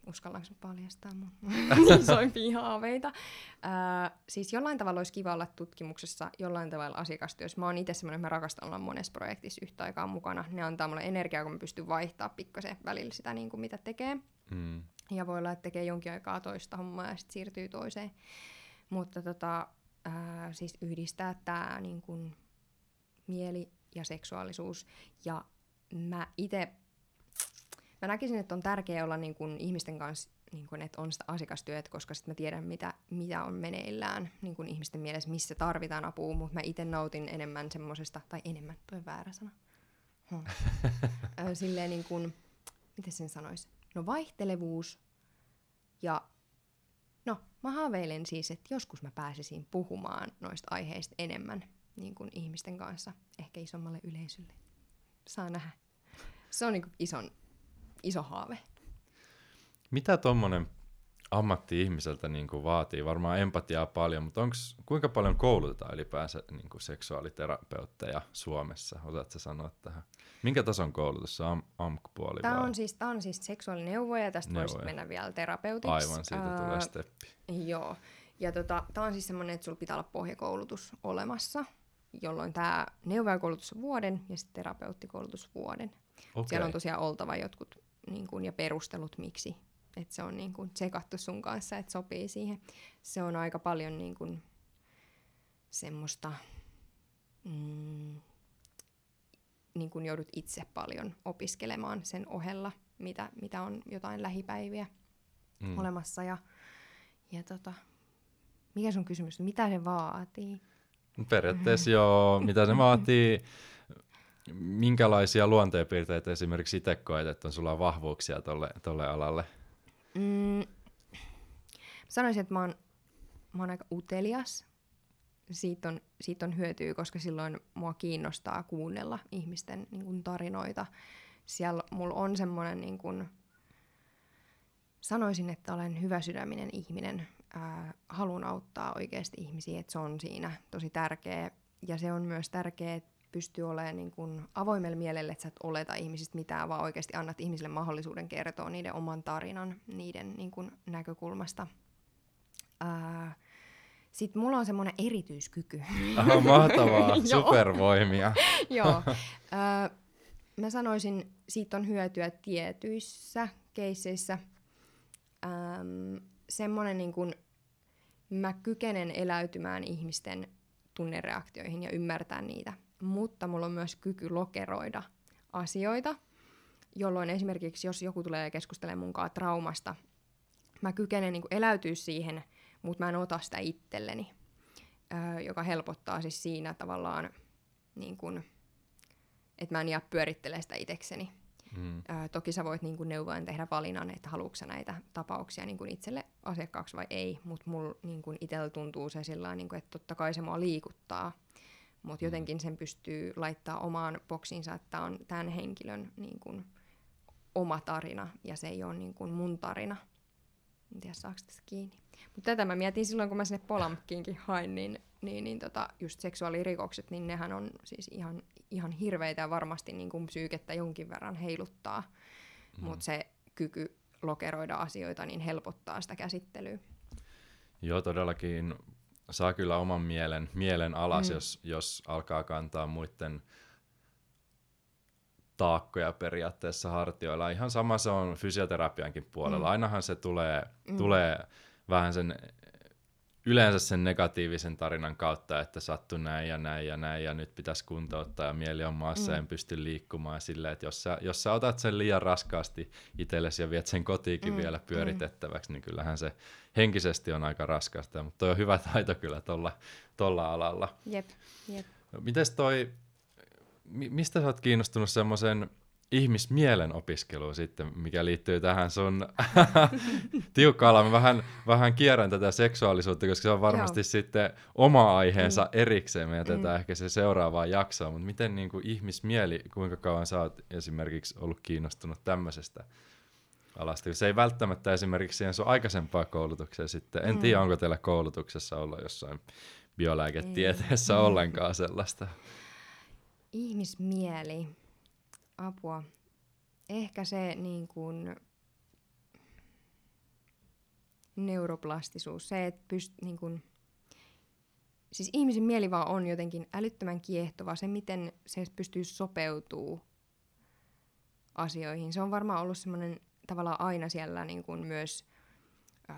uskallanko paljastaa mun isoimpia haaveita. Äh, siis jollain tavalla olisi kiva olla tutkimuksessa, jollain tavalla asiakastyössä. Mä oon itse semmoinen, että mä rakastan olla monessa projektissa yhtä aikaa mukana. Ne antaa mulle energiaa, kun mä pystyn vaihtaa pikkasen välillä sitä, niin kuin mitä tekee. Mm. Ja voi olla, että tekee jonkin aikaa toista hommaa ja sitten siirtyy toiseen. Mutta tota, äh, siis yhdistää tämä niin kuin mieli ja seksuaalisuus. Ja mä itse mä näkisin, että on tärkeää olla niin kuin ihmisten kanssa, niin kuin, että on sitä asiakastyötä, koska sitten mä tiedän, mitä, mitä on meneillään niin kuin ihmisten mielessä, missä tarvitaan apua, mutta mä itse nautin enemmän semmoisesta, tai enemmän, toi väärä sana. Hmm. Silleen niin kuin, miten sen sanoisi? No vaihtelevuus ja no mä haaveilen siis, että joskus mä pääsisin puhumaan noista aiheista enemmän niin kuin ihmisten kanssa, ehkä isommalle yleisölle. Saa nähdä. Se on niin kuin ison iso haave. Mitä tuommoinen ammatti-ihmiseltä niin kuin vaatii? Varmaan empatiaa paljon, mutta onks, kuinka paljon koulutetaan ylipäänsä niin kuin seksuaaliterapeutteja Suomessa? Osaatko sanoa tähän? Minkä tason koulutus se on AMK-puoli? Tämä on, siis, tämä on siis seksuaalineuvoja ja tästä voisi mennä vielä terapeutiksi. Aivan, siitä uh, tulee steppi. Joo. Ja tota, tämä on siis semmoinen, että sulla pitää olla pohjakoulutus olemassa, jolloin tämä neuvojakoulutus on vuoden ja sitten terapeuttikoulutus vuoden. Okay. Siellä on tosiaan oltava jotkut niin kuin, ja perustelut, miksi että se on niin kuin, tsekattu sun kanssa, että sopii siihen. Se on aika paljon niin kuin, semmoista, mm, niin kuin joudut itse paljon opiskelemaan sen ohella, mitä, mitä on jotain lähipäiviä mm. olemassa. Ja, ja tota, mikä sun kysymys, mitä se vaatii? Periaatteessa joo, mitä se vaatii minkälaisia luonteenpiirteitä esimerkiksi itse koet, että on sulla vahvuuksia tolle, tolle alalle? Mm, sanoisin, että mä oon, mä oon aika utelias. Siitä on, siitä on hyötyä, koska silloin mua kiinnostaa kuunnella ihmisten niin kun, tarinoita. Siellä mulla on semmoinen, niin sanoisin, että olen hyvä sydäminen ihminen. Haluan auttaa oikeasti ihmisiä, että se on siinä tosi tärkeä. Ja se on myös tärkeää, pystyy olemaan niin kuin avoimelle mielelle, että sä et oleta ihmisistä mitään, vaan oikeasti annat ihmisille mahdollisuuden kertoa niiden oman tarinan niiden niin kuin näkökulmasta. sitten mulla on semmoinen erityiskyky. Aha, mahtavaa, supervoimia. Joo. Ää, mä sanoisin, siitä on hyötyä tietyissä keisseissä. semmoinen niin kuin, mä kykenen eläytymään ihmisten tunnereaktioihin ja ymmärtää niitä mutta mulla on myös kyky lokeroida asioita, jolloin esimerkiksi jos joku tulee keskustelemaan munkaan traumasta, mä kykenen niin eläytyä siihen, mutta mä en ota sitä itselleni, öö, joka helpottaa siis siinä tavallaan, niin kuin, että mä en jää pyörittelemään sitä itsekseni. Mm. Öö, toki sä voit niin kuin neuvoen tehdä valinnan, että haluatko näitä tapauksia niin kuin itselle asiakkaaksi vai ei, mutta mulla niin itsellä tuntuu se sillä niin kuin, että totta kai se mua liikuttaa, mutta jotenkin sen pystyy laittaa omaan boksiinsa, että on tämän henkilön niin kun, oma tarina ja se ei ole niin kun, mun tarina. En tiedä, saako tästä kiinni. Mutta tätä mä mietin silloin, kun mä sinne Polamkiinkin hain, niin, niin, niin tota, just seksuaalirikokset, niin nehän on siis ihan, ihan hirveitä ja varmasti niin kun psyykettä jonkin verran heiluttaa. Mm. Mutta se kyky lokeroida asioita niin helpottaa sitä käsittelyä. Joo, todellakin saa kyllä oman mielen, mielen alas, mm. jos, jos alkaa kantaa muiden taakkoja periaatteessa hartioilla. Ihan sama se on fysioterapiankin puolella. Mm. Ainahan se tulee, mm. tulee vähän sen yleensä sen negatiivisen tarinan kautta, että sattui näin ja näin ja näin ja nyt pitäisi kuntouttaa ja mieli on maassa mm. en pysty liikkumaan silleen, että jos sä, jos sä otat sen liian raskaasti itsellesi ja viet sen kotiikin mm. vielä pyöritettäväksi, mm. niin kyllähän se henkisesti on aika raskasta, mutta toi on hyvä taito kyllä tuolla tolla alalla. Jep, jep. Mites toi, mistä sä oot kiinnostunut semmoisen ihmismielen opiskeluun sitten, mikä liittyy tähän sun tiukka Mä vähän, vähän kierrän tätä seksuaalisuutta, koska se on varmasti Joo. sitten oma aiheensa mm. erikseen. Me jätetään mm. ehkä se seuraavaan jaksoon, mutta miten niin kuin ihmismieli, kuinka kauan sä oot esimerkiksi ollut kiinnostunut tämmöisestä alasta? Se ei välttämättä esimerkiksi siihen sun aikaisempaa koulutukseen sitten. En mm. tiedä, onko teillä koulutuksessa olla jossain biolääketieteessä ei. ollenkaan sellaista. Ihmismieli apua. Ehkä se niin kuin, neuroplastisuus, se, että pyst, niin kuin, siis ihmisen mieli vaan on jotenkin älyttömän kiehtova, se miten se pystyy sopeutuu asioihin. Se on varmaan ollut semmoinen tavallaan aina siellä niin kuin myös ö,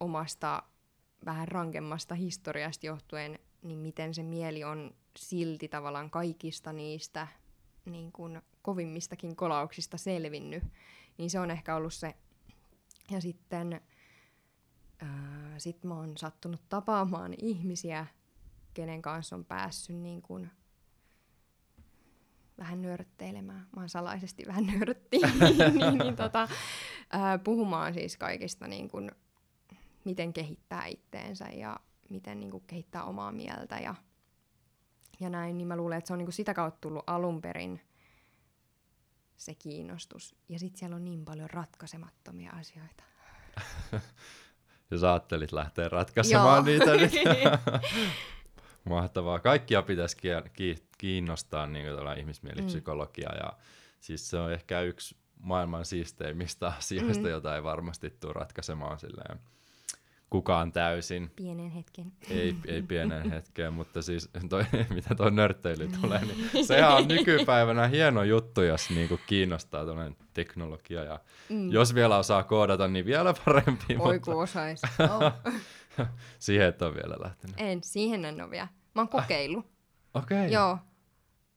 omasta vähän rankemmasta historiasta johtuen, niin miten se mieli on silti tavallaan kaikista niistä niin kuin kovimmistakin kolauksista selvinnyt, niin se on ehkä ollut se. Ja sitten ää, sit mä oon sattunut tapaamaan ihmisiä, kenen kanssa on päässyt niin kuin vähän nörtteilemään. Mä oon salaisesti vähän nörtti. niin, niin, tota, ää, puhumaan siis kaikista, niin kuin, miten kehittää itteensä ja miten niin kuin, kehittää omaa mieltä ja, ja näin. Niin mä luulen, että se on niin kuin, sitä kautta tullut alun perin – se kiinnostus. Ja sitten siellä on niin paljon ratkaisemattomia asioita. Jos ajattelit lähteä ratkaisemaan Joo. niitä nyt. Mahtavaa. Kaikkia pitäisi kiinnostaa niin ihmismielipsykologia. Mm. Ja siis se on ehkä yksi maailman siisteimmistä asioista, mm. jota ei varmasti tule ratkaisemaan silleen kukaan täysin. Pienen hetken. Ei, ei pienen hetken, mutta siis toi, mitä tuo nörtteily tulee, niin sehän on nykypäivänä hieno juttu, jos niinku kiinnostaa tuollainen teknologia. Ja mm. Jos vielä osaa koodata, niin vielä parempi. Oi mutta... kun osais. Oh. siihen et ole vielä lähtenyt. En, siihen en ole vielä. Mä oon kokeillut. Okei. Okay. Joo.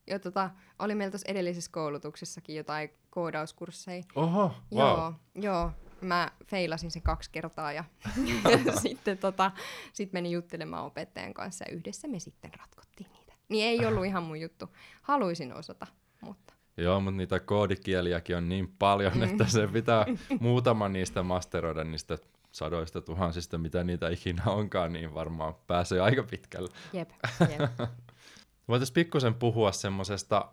Ja tota, oli meillä tuossa edellisessä koulutuksessakin jotain koodauskursseja. Oho, wow. Joo, joo mä feilasin sen kaksi kertaa ja sitten tota, sit menin juttelemaan opettajan kanssa ja yhdessä me sitten ratkottiin niitä. Niin ei ollut ihan mun juttu. Haluaisin osata, mutta... Joo, mutta niitä koodikieliäkin on niin paljon, mm. että se pitää muutama niistä masteroida niistä sadoista tuhansista, mitä niitä ikinä onkaan, niin varmaan pääsee aika pitkälle. Jep, jep. Voitaisiin pikkusen puhua semmoisesta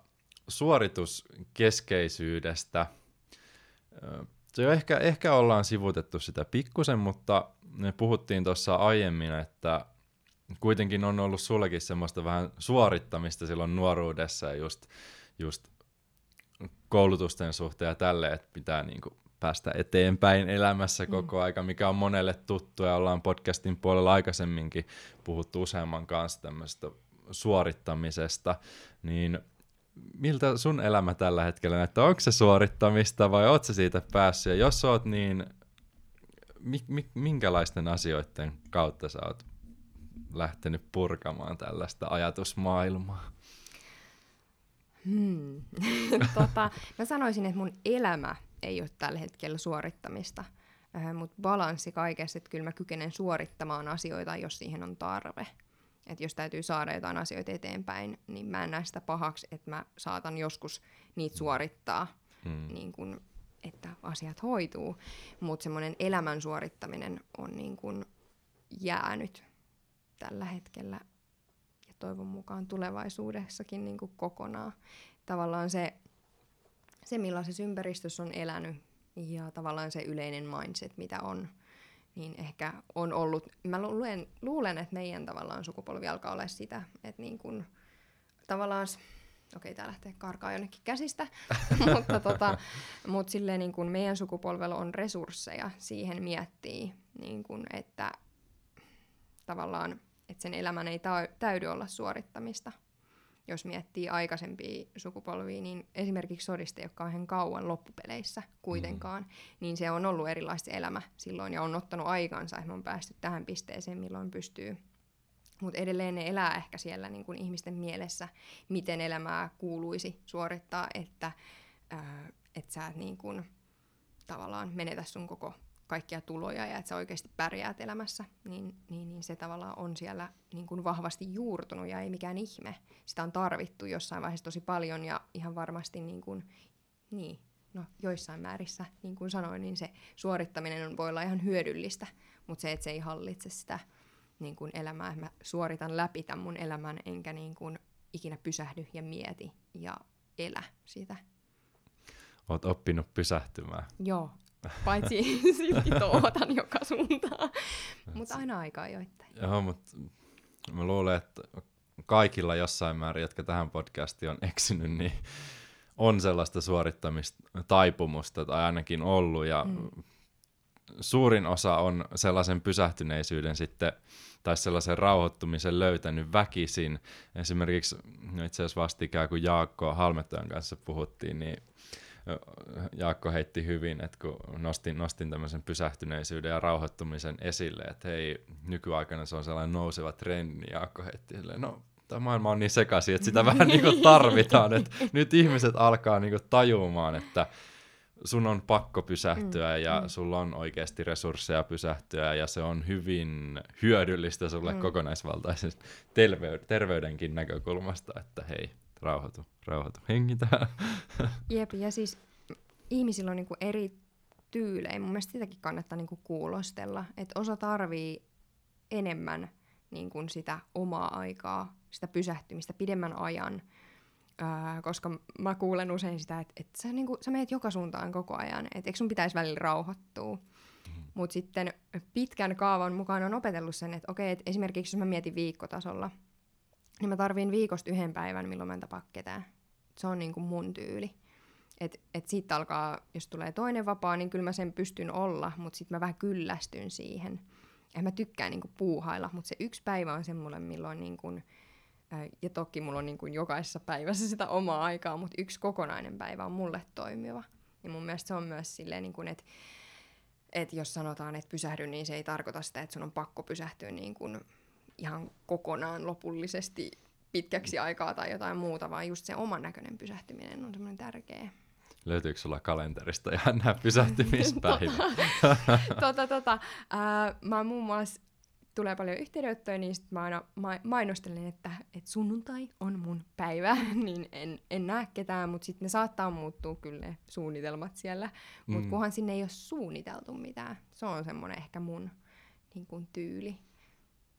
suorituskeskeisyydestä se jo ehkä, ehkä ollaan sivutettu sitä pikkusen, mutta me puhuttiin tuossa aiemmin, että kuitenkin on ollut sullekin semmoista vähän suorittamista silloin nuoruudessa ja just, just koulutusten suhteen ja tälle, että pitää niinku päästä eteenpäin elämässä mm. koko aika, mikä on monelle tuttu ja ollaan podcastin puolella aikaisemminkin puhuttu useamman kanssa tämmöistä suorittamisesta, niin miltä sun elämä tällä hetkellä näyttää? Onko se suorittamista vai oot se siitä päässyt? Ja jos oot, niin mi- mi- minkälaisten asioiden kautta sä oot lähtenyt purkamaan tällaista ajatusmaailmaa? Hmm. tota, mä sanoisin, että mun elämä ei ole tällä hetkellä suorittamista, äh, mutta balanssi kaikessa, että kyllä mä kykenen suorittamaan asioita, jos siihen on tarve. Että jos täytyy saada jotain asioita eteenpäin, niin mä en näe sitä pahaksi, että mä saatan joskus niitä suorittaa, mm. niin kun, että asiat hoituu. Mutta semmoinen elämän suorittaminen on niin kun jäänyt tällä hetkellä ja toivon mukaan tulevaisuudessakin niin kokonaan. Tavallaan se, se, millaisessa ympäristössä on elänyt ja tavallaan se yleinen mindset, mitä on – niin ehkä on ollut, mä luulen, luulen, että meidän tavallaan sukupolvi alkaa olla sitä, että niin kun, tavallaan, okei tää lähtee karkaa jonnekin käsistä, mutta tota, mut silleen niin kun meidän sukupolvella on resursseja siihen miettii, niin kun, että tavallaan, että sen elämän ei täydy olla suorittamista. Jos miettii aikaisempia sukupolvia, niin esimerkiksi sodista ei ole kauhean kauan loppupeleissä kuitenkaan, mm. niin se on ollut erilaista elämä silloin ja on ottanut aikansa, että me on päästy tähän pisteeseen, milloin pystyy mutta edelleen ne elää ehkä siellä niin kuin ihmisten mielessä, miten elämää kuuluisi suorittaa, että ää, et sä et niin kuin, tavallaan menetä sun koko kaikkia tuloja ja että sä oikeasti pärjäät elämässä, niin, niin, niin se tavallaan on siellä niin kuin vahvasti juurtunut ja ei mikään ihme. Sitä on tarvittu jossain vaiheessa tosi paljon ja ihan varmasti niin kuin, niin, no, joissain määrissä, niin kuin sanoin, niin se suorittaminen on, voi olla ihan hyödyllistä, mutta se, että se ei hallitse sitä niin kuin elämää, että mä suoritan läpi tämän mun elämän, enkä niin kuin ikinä pysähdy ja mieti ja elä sitä. Oot oppinut pysähtymään. Joo, paitsi silti touhotan joka suuntaan, mutta aina aikaa joittain. Joo, mutta mä luulen, että kaikilla jossain määrin, jotka tähän podcastiin on eksynyt, niin on sellaista suorittamista taipumusta tai ainakin ollut ja mm. suurin osa on sellaisen pysähtyneisyyden sitten tai sellaisen rauhoittumisen löytänyt väkisin. Esimerkiksi itse asiassa vastikään, kun Jaakko Halmettajan kanssa puhuttiin, niin Jaakko heitti hyvin, että kun nostin, nostin tämmöisen pysähtyneisyyden ja rauhoittumisen esille, että hei, nykyaikana se on sellainen nouseva trendi, niin Jaakko heitti silleen, no tämä maailma on niin sekaisin, että sitä vähän niin kuin tarvitaan, että nyt ihmiset alkaa niin kuin tajumaan, että sun on pakko pysähtyä mm, ja mm. sulla on oikeasti resursseja pysähtyä ja se on hyvin hyödyllistä sulle mm. kokonaisvaltaisesta terveydenkin näkökulmasta, että hei, rauhoitu, rauhoitu, hengitä. Jep, ja siis ihmisillä on niinku eri tyylejä. Mun mielestä sitäkin kannattaa niinku kuulostella, että osa tarvii enemmän niinku sitä omaa aikaa, sitä pysähtymistä pidemmän ajan, Ää, koska mä kuulen usein sitä, että, että sä, niinku, sä menet joka suuntaan koko ajan, että eikö sun pitäisi välillä rauhoittua. Mm. Mutta sitten pitkän kaavan mukaan on opetellut sen, että okei, että esimerkiksi jos mä mietin viikkotasolla – niin mä tarviin viikosta yhden päivän, milloin mä en tapaa ketään. Se on niinku mun tyyli. Et, et siitä alkaa, jos tulee toinen vapaa, niin kyllä mä sen pystyn olla, mutta sitten mä vähän kyllästyn siihen. Ja mä tykkään niinku puuhailla, mutta se yksi päivä on semmoinen, milloin niinku, ja toki mulla on niinku jokaisessa päivässä sitä omaa aikaa, mutta yksi kokonainen päivä on mulle toimiva. Ja mun mielestä se on myös silleen, niin kuin, että et jos sanotaan, että pysähdy, niin se ei tarkoita sitä, että sun on pakko pysähtyä niin kuin ihan kokonaan lopullisesti pitkäksi aikaa tai jotain muuta, vaan just se oman näköinen pysähtyminen on semmoinen tärkeä. Löytyykö sulla kalenterista ihan nämä pysähtymispäivät? tota, tota, tota. Äh, mä muun muassa tulee paljon yhteydenottoja, niin sit mä aina ma- mainostelen, että, että sunnuntai on mun päivä, niin en, en näe ketään, mutta sitten ne saattaa muuttua kyllä ne suunnitelmat siellä, mutta mm. kunhan sinne ei ole suunniteltu mitään. Se on semmoinen ehkä mun niin kun, tyyli.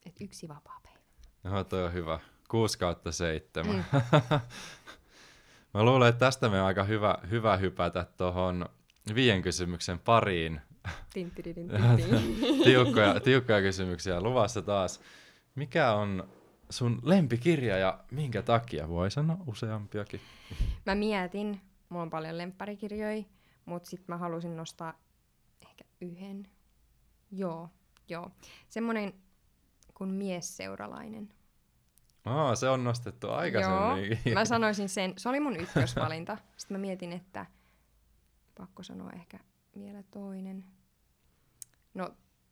Että yksi vapaa päivä. Joo, toi on hyvä. 6 kautta 7. Mm. Mä luulen, että tästä me on aika hyvä, hyvä hypätä tuohon viien kysymyksen pariin. tiukkoja, tiukkoja kysymyksiä luvassa taas. Mikä on sun lempikirja ja minkä takia? Voi sanoa useampiakin. Mä mietin, mulla on paljon lempparikirjoja, mutta sitten mä halusin nostaa ehkä yhden. Joo, joo. Semmoinen kuin miesseuralainen. Aa, se on nostettu aikaisemmin. Joo, mä sanoisin sen. Se oli mun ykkösvalinta. Sitten mä mietin, että pakko sanoa ehkä vielä toinen. No,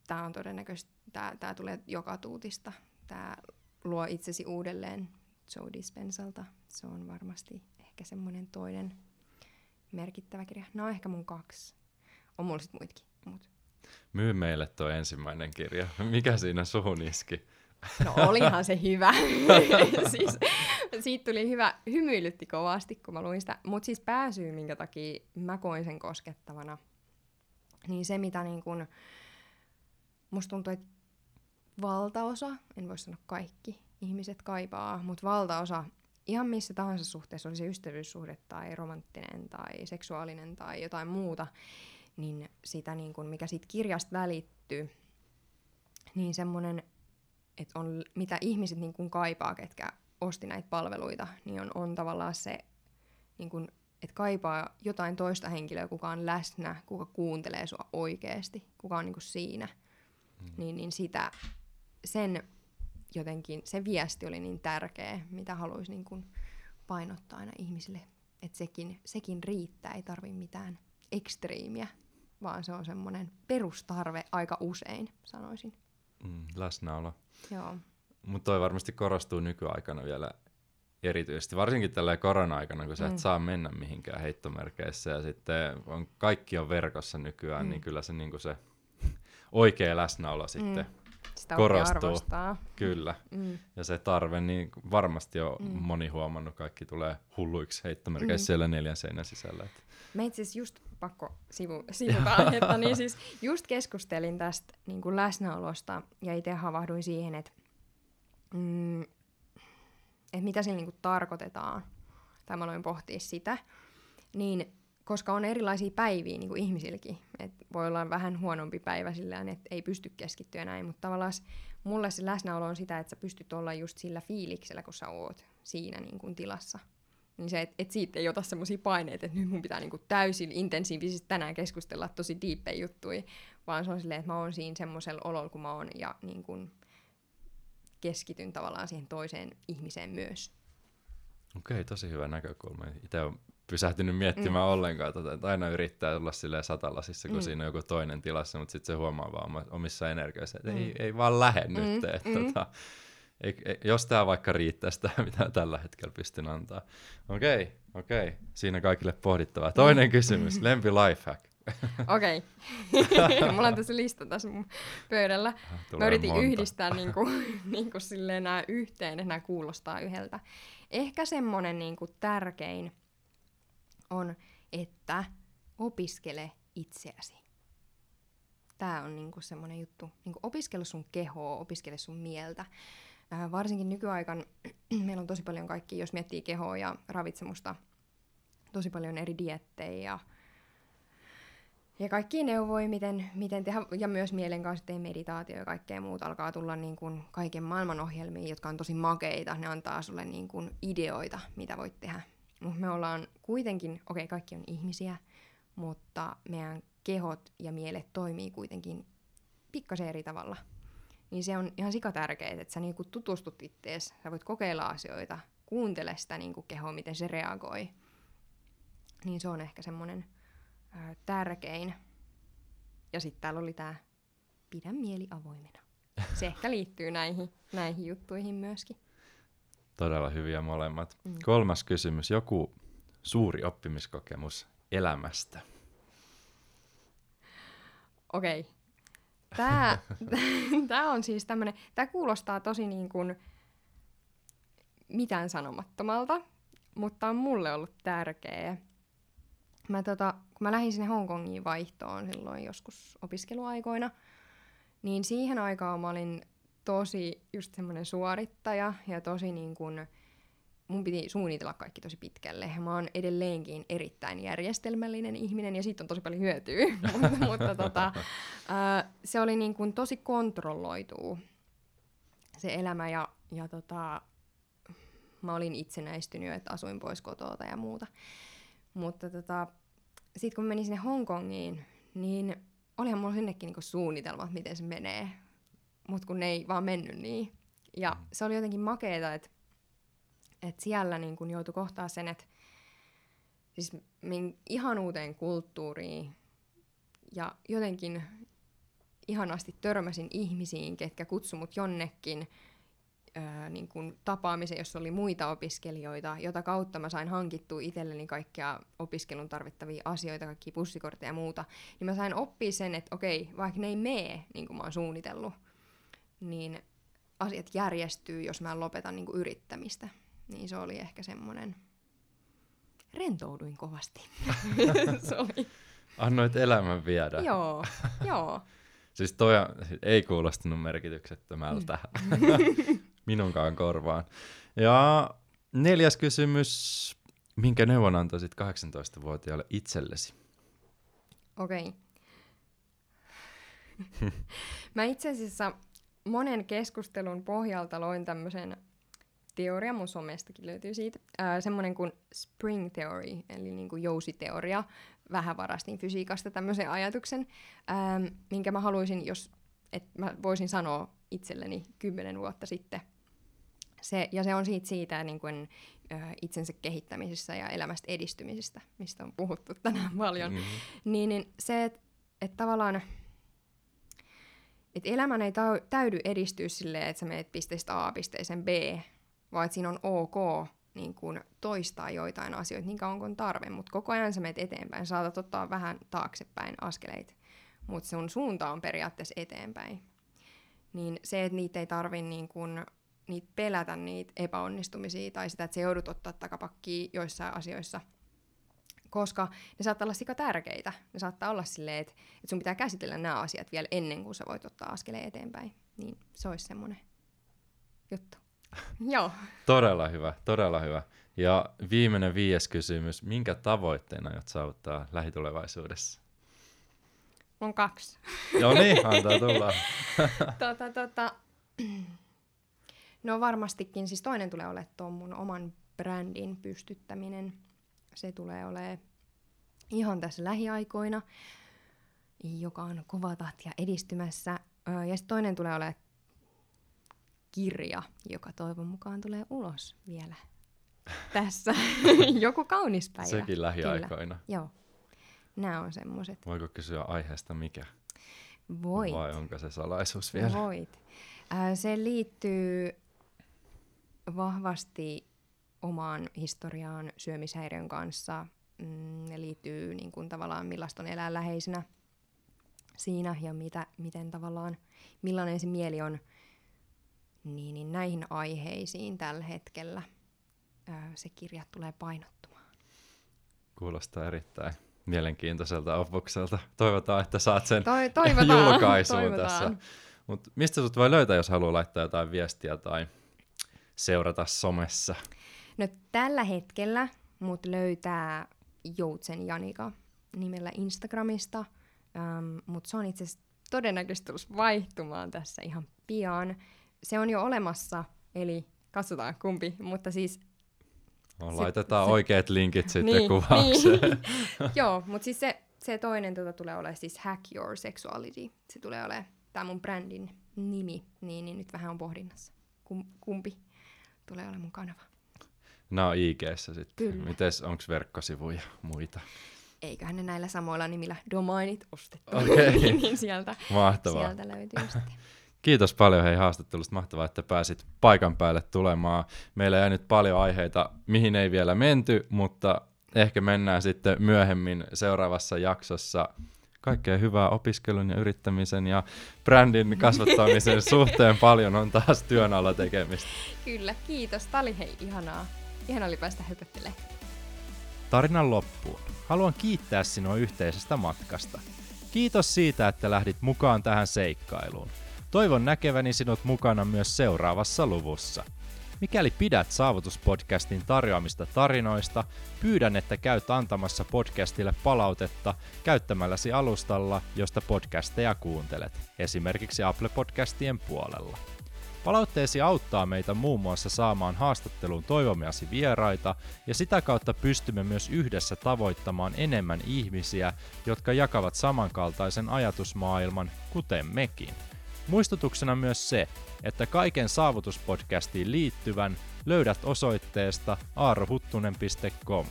tää on todennäköisesti, tää, tää tulee joka tuutista. Tää luo itsesi uudelleen Joe Dispensalta. Se on varmasti ehkä semmoinen toinen merkittävä kirja. No ehkä mun kaksi. On mulla sit muitakin. Mut. Myy meille tuo ensimmäinen kirja. Mikä siinä suhun iski? No olihan se hyvä. siis, siitä tuli hyvä, hymyilytti kovasti, kun mä luin sitä. Mutta siis pääsyy, minkä takia mä koin sen koskettavana, niin se, mitä niin kun, musta tuntuu, että valtaosa, en voi sanoa kaikki ihmiset kaipaa, mutta valtaosa ihan missä tahansa suhteessa, oli se ystävyyssuhde tai romanttinen tai seksuaalinen tai jotain muuta, niin sitä, niin kun, mikä siitä kirjasta välittyy, niin semmoinen, että on, mitä ihmiset niin kun kaipaa, ketkä osti näitä palveluita, niin on, on tavallaan se, niin kun, että kaipaa jotain toista henkilöä, kuka on läsnä, kuka kuuntelee sua oikeasti, kuka on niin siinä. Mm. Niin, niin sitä, sen jotenkin, se viesti oli niin tärkeä, mitä haluaisi niin kun painottaa aina ihmisille, että sekin, sekin riittää, ei tarvi mitään ekstriimiä, vaan se on semmoinen perustarve aika usein, sanoisin. Mm, läsnäolo. Joo. Mutta toi varmasti korostuu nykyaikana vielä erityisesti, varsinkin tällä korona-aikana, kun sä et Mm. saa mennä mihinkään heittomerkeissä ja sitten on, kaikki on verkossa nykyään, Mm. niin kyllä se, niin se oikea läsnäolo sitten, Sitä Korostuu. arvostaa. kyllä. Mm. Ja se tarve, niin varmasti on Mm. moni huomannut, kaikki tulee hulluiksi heittomerkeissä Mm. siellä neljän seinän sisällä. Et. Mä itse asiassa just pakko sivu, sivuta aihetta, niin siis just keskustelin tästä niin kuin läsnäolosta ja itse havahduin siihen, että, mm, että mitä sillä niin kuin tarkoitetaan, tai mä aloin pohtia sitä, niin koska on erilaisia päiviä niin kuin ihmisilläkin, että voi olla vähän huonompi päivä sillä että ei pysty keskittyä näin, mutta tavallaan mulle se läsnäolo on sitä, että sä pystyt olla just sillä fiiliksellä, kun sä oot siinä niin kuin tilassa. Niin se, että et siitä ei ota semmoisia paineita, että nyt mun pitää niinku täysin intensiivisesti tänään keskustella tosi diippejä juttuja, vaan se on silleen, että mä oon siinä semmoisella ololla, kun mä oon, ja niin kun keskityn tavallaan siihen toiseen ihmiseen myös. Okei, tosi hyvä näkökulma. Itse on pysähtynyt miettimään mm. ollenkaan, tota, että aina yrittää olla silleen satalasissa, kun Mm. siinä on joku toinen tilassa, mutta sitten se huomaa vaan omissa energioissa, että Mm. ei, ei vaan lähde Mm, nyt. Että, mm. tota, jos tämä vaikka riittää sitä, mitä tällä hetkellä pystyn antaa. Okei, okei. Siinä kaikille pohdittavaa. Toinen kysymys, lempi lifehack. Okei. Okay. Mulla on tässä lista tässä mun pöydällä. Mä Tulee yritin monta. yhdistää niinku, niinku silleen nämä yhteen, että nämä kuulostaa yhdeltä. Ehkä semmonen niinku tärkein on, että opiskele itseäsi. Tämä on niinku semmoinen juttu. Niinku opiskele sun kehoa, opiskele sun mieltä. Äh, varsinkin nykyaikana meillä on tosi paljon kaikki, jos miettii kehoa ja ravitsemusta, tosi paljon eri diettejä ja ja kaikki neuvoja, miten, miten tehdä, ja myös mielen kanssa tehdä meditaatio ja kaikkea muuta alkaa tulla niin kuin kaiken maailman ohjelmia, jotka on tosi makeita. Ne antaa sulle niin kuin ideoita, mitä voit tehdä. Mutta me ollaan kuitenkin, okei okay, kaikki on ihmisiä, mutta meidän kehot ja mielet toimii kuitenkin pikkasen eri tavalla. Niin se on ihan sikatärkeää, että sä niinku tutustut ittees, sä voit kokeilla asioita, kuuntele sitä niinku kehoa, miten se reagoi. Niin se on ehkä semmoinen tärkein. Ja sitten täällä oli tämä pidä mieli avoimena. Se ehkä liittyy näihin, näihin juttuihin myöskin. Todella hyviä molemmat. Mm. Kolmas kysymys, joku suuri oppimiskokemus elämästä. Okei. Tämä, tämä on siis tämmöinen, tämä kuulostaa tosi niin kuin mitään sanomattomalta, mutta on mulle ollut tärkeä. Mä tota, kun mä lähdin sinne Hongkongiin vaihtoon silloin joskus opiskeluaikoina, niin siihen aikaan mä olin tosi just semmoinen suorittaja ja tosi niin kuin, mun piti suunnitella kaikki tosi pitkälle. Mä oon edelleenkin erittäin järjestelmällinen ihminen ja siitä on tosi paljon hyötyä, mutta, mutta tota, ää, se oli niin kuin tosi kontrolloituu se elämä ja, ja tota, mä olin itsenäistynyt, että asuin pois kotota ja muuta. Mutta tota, sitten kun menin sinne Hongkongiin, niin olihan mulla sinnekin niinku suunnitelmat, miten se menee. Mutta kun ne ei vaan mennyt niin. Ja se oli jotenkin makeeta, että et siellä niin kun joutui kohtaa sen, että siis min ihan uuteen kulttuuriin ja jotenkin ihanasti törmäsin ihmisiin, ketkä kutsu mut jonnekin öö, niin kun tapaamisen, jossa oli muita opiskelijoita, jota kautta mä sain hankittua itselleni kaikkia opiskelun tarvittavia asioita, kaikki bussikortteja ja muuta, niin mä sain oppia sen, että okei, vaikka ne ei mene niin kuin mä oon suunnitellut, niin asiat järjestyy, jos mä lopetan niin kuin yrittämistä. Niin se oli ehkä semmoinen... Rentouduin kovasti. se oli. Annoit elämän viedä. Joo, joo. Siis toi ei kuulostanut merkityksettömältä minunkaan korvaan. Ja neljäs kysymys. Minkä neuvon antaisit 18-vuotiaalle itsellesi? Okei. Mä itse asiassa monen keskustelun pohjalta loin tämmöisen teoria, mun somestakin löytyy siitä, ää, semmoinen kuin spring theory, eli niin kuin jousiteoria. Vähän varastin fysiikasta tämmöisen ajatuksen, ää, minkä mä haluaisin, jos et mä voisin sanoa itselleni kymmenen vuotta sitten. Se, ja se on siitä, siitä niin kuin, ö, itsensä kehittämisessä ja elämästä edistymisestä, mistä on puhuttu tänään paljon. Mm-hmm. Niin, niin se, että et tavallaan et elämän ei täydy edistyä silleen, että sä menet pisteestä A pisteeseen B, vaan että siinä on ok niin kun toistaa joitain asioita niin kauan kuin tarve, mutta koko ajan sä menet eteenpäin. Saatat ottaa vähän taaksepäin askeleita, mutta sun suunta on periaatteessa eteenpäin. Niin se, että niitä ei tarvi niin kun, niitä pelätä niitä epäonnistumisia tai sitä, että se joudut ottaa takapakkia joissain asioissa, koska ne saattaa olla sika tärkeitä. Ne saattaa olla silleen, että, että sun pitää käsitellä nämä asiat vielä ennen kuin sä voit ottaa askeleen eteenpäin. Niin se olisi semmoinen juttu. Joo. Todella hyvä, todella hyvä. Ja viimeinen viides kysymys. Minkä tavoitteena aiot saavuttaa lähitulevaisuudessa? On kaksi. Joo niin, antaa tulla. tota, tota, no varmastikin, siis toinen tulee olemaan tuon mun oman brändin pystyttäminen. Se tulee olemaan ihan tässä lähiaikoina, joka on kova tahtia edistymässä. Ja sitten toinen tulee olemaan kirja, joka toivon mukaan tulee ulos vielä tässä. Joku kaunis päivä. Sekin lähiaikoina. Kyllä. Joo. Nämä on semmoiset. Voiko kysyä aiheesta mikä? Voit. Vai onko se salaisuus vielä? Voit. Äh, se liittyy vahvasti omaan historiaan syömishäiriön kanssa. Mm, ne liittyy niin kuin, tavallaan millaista on elää läheisenä siinä ja mitä, miten tavallaan, millainen se mieli on niin, niin näihin aiheisiin tällä hetkellä se kirja tulee painottumaan. Kuulostaa erittäin mielenkiintoiselta opukselta. Toivotaan, että saat sen Toi, toivotaan, julkaisuun toivotaan. tässä. Mut mistä sut voi löytää, jos haluaa laittaa jotain viestiä tai seurata somessa? No tällä hetkellä mut löytää Joutsen Janika nimellä Instagramista, ähm, mutta se on itse asiassa todennäköisesti tullut vaihtumaan tässä ihan pian se on jo olemassa, eli katsotaan kumpi, mutta siis... No, laitetaan se, oikeat linkit sitten niin, kuvaukseen. Niin. Joo, mutta siis se, se toinen tota tulee olemaan siis Hack Your Sexuality. Se tulee olemaan tämä mun brändin nimi, niin, niin nyt vähän on pohdinnassa, Kum, kumpi tulee olemaan mun kanava. Nämä on ig sitten. Kyllä. Mites, onko verkkosivuja muita? Eiköhän ne näillä samoilla nimillä domainit ostettu, okay. niin sieltä, Mahtavaa. sieltä löytyy sitten. Kiitos paljon hei haastattelusta. Mahtavaa, että pääsit paikan päälle tulemaan. Meillä jäi nyt paljon aiheita, mihin ei vielä menty, mutta ehkä mennään sitten myöhemmin seuraavassa jaksossa. Kaikkea hyvää opiskelun ja yrittämisen ja brändin kasvattamisen suhteen paljon on taas työn alla tekemistä. Kyllä, kiitos. Tämä oli hei ihanaa. Ihan oli päästä höpöttelemään. Tarinan loppuun. Haluan kiittää sinua yhteisestä matkasta. Kiitos siitä, että lähdit mukaan tähän seikkailuun. Toivon näkeväni sinut mukana myös seuraavassa luvussa. Mikäli pidät Saavutuspodcastin tarjoamista tarinoista, pyydän, että käyt antamassa podcastille palautetta käyttämälläsi alustalla, josta podcasteja kuuntelet, esimerkiksi Apple Podcastien puolella. Palautteesi auttaa meitä muun muassa saamaan haastatteluun toivomiasi vieraita ja sitä kautta pystymme myös yhdessä tavoittamaan enemmän ihmisiä, jotka jakavat samankaltaisen ajatusmaailman, kuten mekin. Muistutuksena myös se, että kaiken saavutuspodcastiin liittyvän löydät osoitteesta aarohuttunen.com.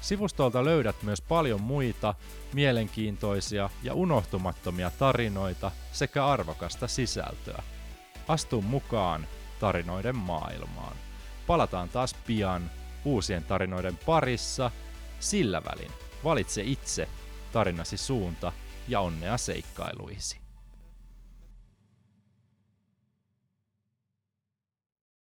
Sivustolta löydät myös paljon muita mielenkiintoisia ja unohtumattomia tarinoita sekä arvokasta sisältöä. Astu mukaan tarinoiden maailmaan. Palataan taas pian uusien tarinoiden parissa. Sillä välin valitse itse tarinasi suunta ja onnea seikkailuisi.